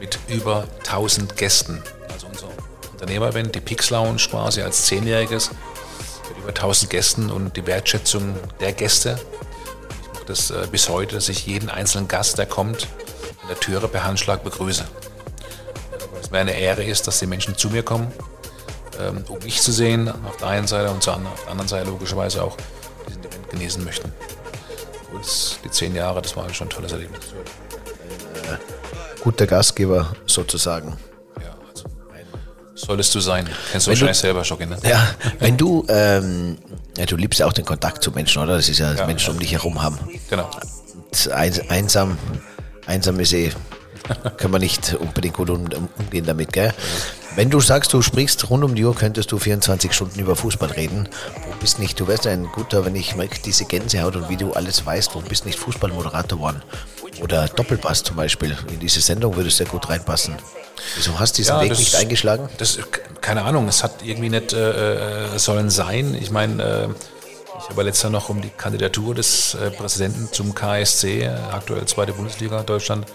mit über 1000 Gästen. Also unser Unternehmer-Event, die Pix Lounge quasi als Zehnjähriges mit über 1000 Gästen und die Wertschätzung der Gäste. Ich mache das äh, bis heute, dass ich jeden einzelnen Gast, der kommt, an der Türe per Handschlag begrüße. Weil es mir eine Ehre ist, dass die Menschen zu mir kommen ähm, um mich zu sehen, auf der einen Seite und auf der anderen Seite logischerweise auch diesen Event genießen möchten. Und die zehn Jahre, das war schon ein tolles Erlebnis. Guter Gastgeber sozusagen. Ja, solltest du sein. Kennst du Wenn du- wahrscheinlich selber schon, ne? Ja, wenn du, ähm, ja, du liebst ja auch den Kontakt zu Menschen, oder? Das ist ja, dass Menschen um dich herum haben. Genau. Einsam, einsam ist eh, (laughs) können wir nicht unbedingt gut um, um, umgehen damit, gell? Wenn du sagst, du sprichst rund um die Uhr, könntest du 24 Stunden über Fußball reden. Wo bist nicht, du wärst ein guter, wenn ich merke, diese Gänsehaut und wie du alles weißt, wo bist nicht Fußballmoderator geworden? Oder Doppelpass zum Beispiel. In diese Sendung würdest du ja gut reinpassen. Wieso hast du diesen Weg das- nicht eingeschlagen? Das, keine Ahnung, es hat irgendwie nicht äh, äh, sollen sein. Ich meine, äh, Ich habe letztes Jahr noch um die Kandidatur des äh, Präsidenten zum KSC, aktuell zweite Bundesliga Deutschland,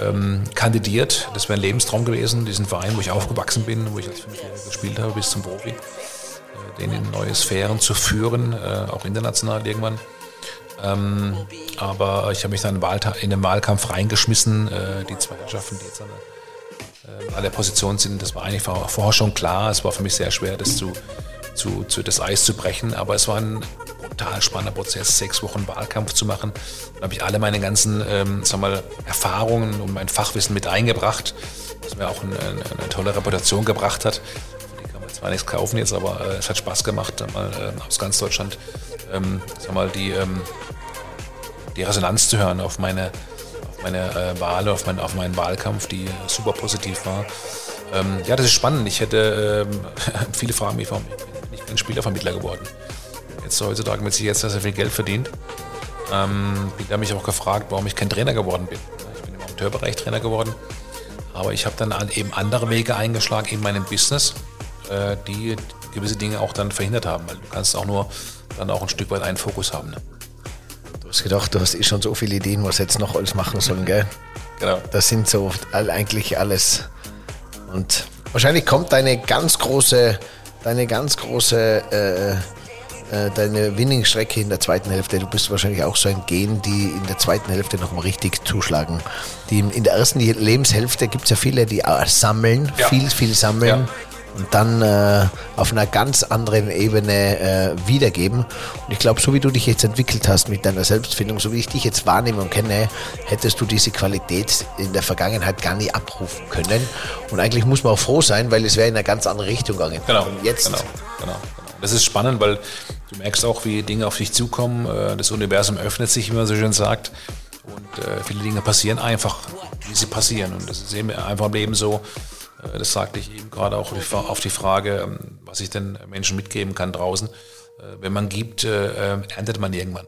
ähm, kandidiert. Das wäre ein Lebenstraum gewesen, diesen Verein, wo ich aufgewachsen bin, wo ich als Fünfjähriger gespielt habe bis zum Profi, äh, den in neue Sphären zu führen, äh, auch international irgendwann. Ähm, aber ich habe mich dann in den Wahlkampf reingeschmissen. Äh, die zwei Herrschaften, die jetzt an der, äh, an der Position sind, das war eigentlich vorher schon klar. Es war für mich sehr schwer, das zu, zu, zu das Eis zu brechen. Aber es war ein brutal spannender Prozess, sechs Wochen Wahlkampf zu machen. Da habe ich alle meine ganzen ähm, sag mal, Erfahrungen und mein Fachwissen mit eingebracht, was mir auch eine, eine tolle Reputation gebracht hat. Die kann man zwar nichts kaufen jetzt, aber äh, es hat Spaß gemacht, mal äh, aus ganz Deutschland ähm, sag mal, die, ähm, die Resonanz zu hören auf meine, auf meine äh, Wahl, auf, mein, auf meinen Wahlkampf, die super positiv war. Ähm, ja, das ist spannend. Ich hätte ähm, (laughs) viele Fragen mich, warum bin ich ein Spielervermittler geworden? Jetzt heutzutage mit sich jetzt sehr, viel Geld verdient. Ähm, ich habe mich auch gefragt, warum ich kein Trainer geworden bin. Ich bin im Amateurbereich Trainer geworden, aber ich habe dann eben andere Wege eingeschlagen in meinem Business, äh, die gewisse Dinge auch dann verhindert haben, weil du kannst auch nur dann auch ein Stück weit einen Fokus haben. Ne? Du hast gedacht, du hast eh schon so viele Ideen, was jetzt noch alles machen sollen, (laughs) gell? Genau. Das sind so eigentlich alles. Und wahrscheinlich kommt deine ganz große, deine ganz große, äh, äh, deine Winning-Strecke in der zweiten Hälfte. Du bist wahrscheinlich auch so ein Gen, die in der zweiten Hälfte nochmal richtig zuschlagen. Die in der ersten Lebenshälfte gibt es ja viele, die sammeln, ja. viel, viel sammeln. Ja und dann äh, auf einer ganz anderen Ebene äh, wiedergeben. Und ich glaube, so wie du dich jetzt entwickelt hast mit deiner Selbstfindung, so wie ich dich jetzt wahrnehme und kenne, hättest du diese Qualität in der Vergangenheit gar nicht abrufen können. Und eigentlich muss man auch froh sein, weil es wäre in eine ganz andere Richtung gegangen. Genau. Und jetzt genau, genau, genau. Das ist spannend, weil du merkst auch, wie Dinge auf dich zukommen. Äh, das Universum öffnet sich, wie man so schön sagt. Und äh, viele Dinge passieren einfach, wie sie passieren. Und das ist eben einfach im Leben so das sagte ich eben gerade auch auf die Frage, ähm, was ich den Menschen mitgeben kann draußen. Äh, wenn man gibt, äh, erntet man irgendwann.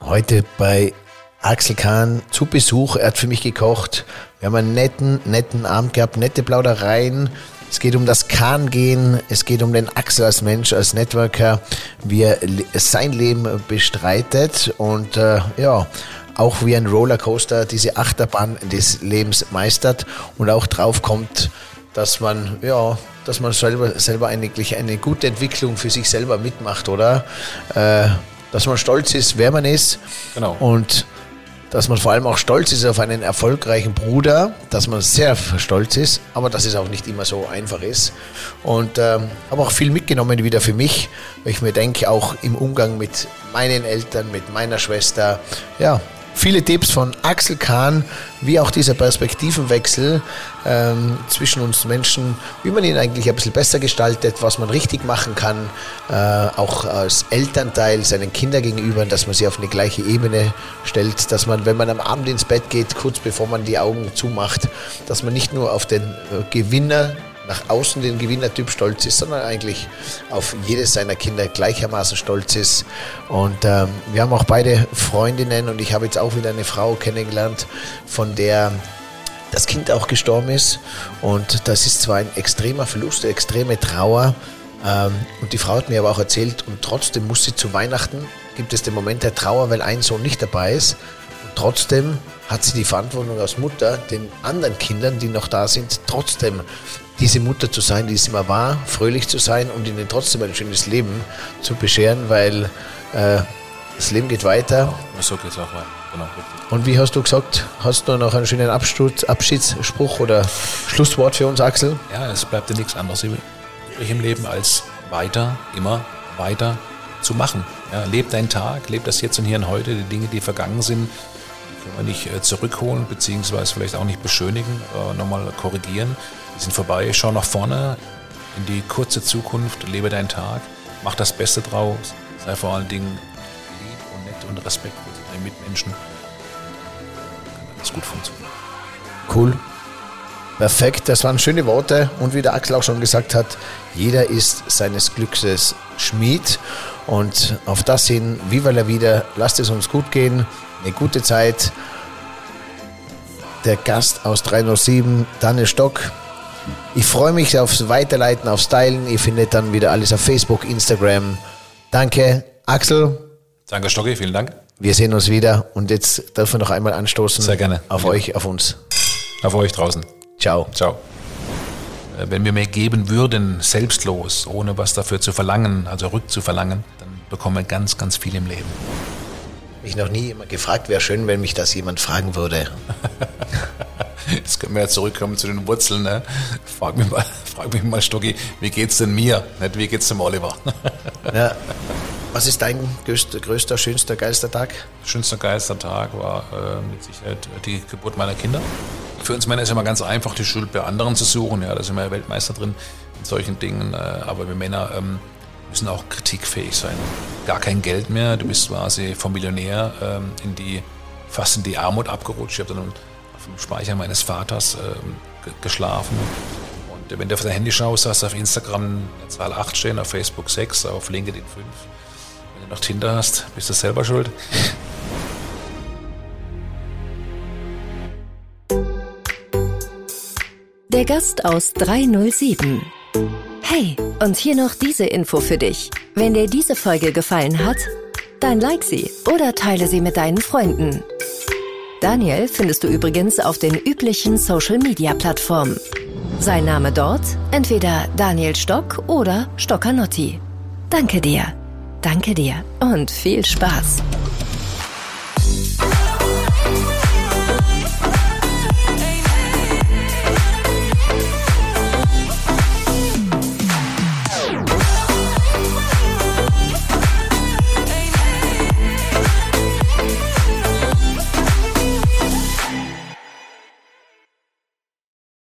Heute bei Axel Kahn zu Besuch. Er hat für mich gekocht. Wir haben einen netten, netten Abend gehabt, nette Plaudereien. Es geht um das Kahn-Gehen, es geht um den Axel als Mensch, als Networker, wie er sein Leben bestreitet. Und äh, ja, auch wie ein Rollercoaster diese Achterbahn des Lebens meistert und auch drauf kommt, dass man, ja, dass man selber, selber eigentlich eine gute Entwicklung für sich selber mitmacht, oder? Äh, dass man stolz ist, wer man ist. Genau. Und dass man vor allem auch stolz ist auf einen erfolgreichen Bruder, dass man sehr stolz ist, aber dass es auch nicht immer so einfach ist. Und ähm, habe auch viel mitgenommen wieder für mich, weil ich mir denke, auch im Umgang mit meinen Eltern, mit meiner Schwester, ja, Viele Tipps von Axel Kahn, wie auch dieser Perspektivenwechsel ähm, zwischen uns Menschen, wie man ihn eigentlich ein bisschen besser gestaltet, was man richtig machen kann, äh, auch als Elternteil seinen Kindern gegenüber, dass man sie auf eine gleiche Ebene stellt, dass man, wenn man am Abend ins Bett geht, kurz bevor man die Augen zumacht, dass man nicht nur auf den äh, Gewinner nach außen den Gewinnertyp stolz ist, sondern eigentlich auf jedes seiner Kinder gleichermaßen stolz ist. Und ähm, wir haben auch beide Freundinnen und ich habe jetzt auch wieder eine Frau kennengelernt, von der das Kind auch gestorben ist. Und das ist zwar ein extremer Verlust, eine extreme Trauer. Ähm, und die Frau hat mir aber auch erzählt, und trotzdem muss sie zu Weihnachten, gibt es den Moment der Trauer, weil ein Sohn nicht dabei ist. Und trotzdem hat sie die Verantwortung als Mutter, den anderen Kindern, die noch da sind, trotzdem diese Mutter zu sein, die es immer war, fröhlich zu sein und ihnen trotzdem ein schönes Leben zu bescheren, weil äh, das Leben geht weiter. So geht es auch weiter. Genau, und wie hast du gesagt, hast du noch einen schönen Absturz, Abschiedsspruch oder Schlusswort für uns, Axel? Ja, es bleibt dir nichts anderes übrig im Leben, als weiter, immer weiter zu machen. Ja, leb deinen Tag, leb das Jetzt und Hier und Heute, die Dinge, die vergangen sind, können wir nicht äh, zurückholen, beziehungsweise vielleicht auch nicht beschönigen, äh, nochmal korrigieren. Sind vorbei, schau nach vorne, in die kurze Zukunft, lebe deinen Tag, mach das Beste draus, sei vor allen Dingen lieb und nett und respektvoll zu deinen Mitmenschen. Kann das gut funktionieren. Cool. Perfekt, das waren schöne Worte. Und wie der Axel auch schon gesagt hat, jeder ist seines Glückes Schmied. Und auf das hin, viva la vida, lasst es uns gut gehen, eine gute Zeit. Der Gast aus 307, Daniel Stock, Ich freue mich aufs Weiterleiten, aufs Teilen. Ihr findet dann wieder alles auf Facebook, Instagram. Danke, Axel. Danke, Stocki, vielen Dank. Wir sehen uns wieder und jetzt dürfen wir noch einmal anstoßen. Sehr gerne. Auf Ja. euch, auf uns. Auf euch draußen. Ciao. Ciao. Äh, Wenn wir mehr geben würden, selbstlos, ohne was dafür zu verlangen, also rückzuverlangen, dann bekommen wir ganz, ganz viel im Leben. Mich noch nie immer gefragt, wäre schön, wenn mich das jemand fragen würde. (laughs) Jetzt können wir ja zurückkommen zu den Wurzeln. Ne? Frag, mich mal, (laughs) frag mich mal, Stocki, wie geht's denn mir? Nicht, wie geht's dem Oliver? (laughs) Ja. Was ist dein größter, größter, schönster, geilster Tag? Schönster geilster Tag war äh, mit Sicherheit die Geburt meiner Kinder. Für uns Männer ist immer ganz einfach, die Schuld bei anderen zu suchen. Ja, da sind wir ja Weltmeister drin in solchen Dingen. Äh, aber wir Männer ähm, müssen auch kritikfähig sein. Gar kein Geld mehr. Du bist quasi vom Millionär ähm, in die, fast in die Armut abgerutscht. Ich habe dann auf dem Speicher meines Vaters ähm, ge- geschlafen. Und wenn du auf dein Handy schaust, hast du auf Instagram eine Zahl 8 stehen, auf Facebook 6, auf LinkedIn 5. Wenn du noch Tinder hast, bist du selber schuld. Der Gast aus 307. Hey, und hier noch diese Info für dich. Wenn dir diese Folge gefallen hat, dann like sie oder teile sie mit deinen Freunden. Daniel findest du übrigens auf den üblichen Social-Media-Plattformen. Sein Name dort entweder Daniel Stock oder Stockanotti. Danke dir. Danke dir und viel Spaß.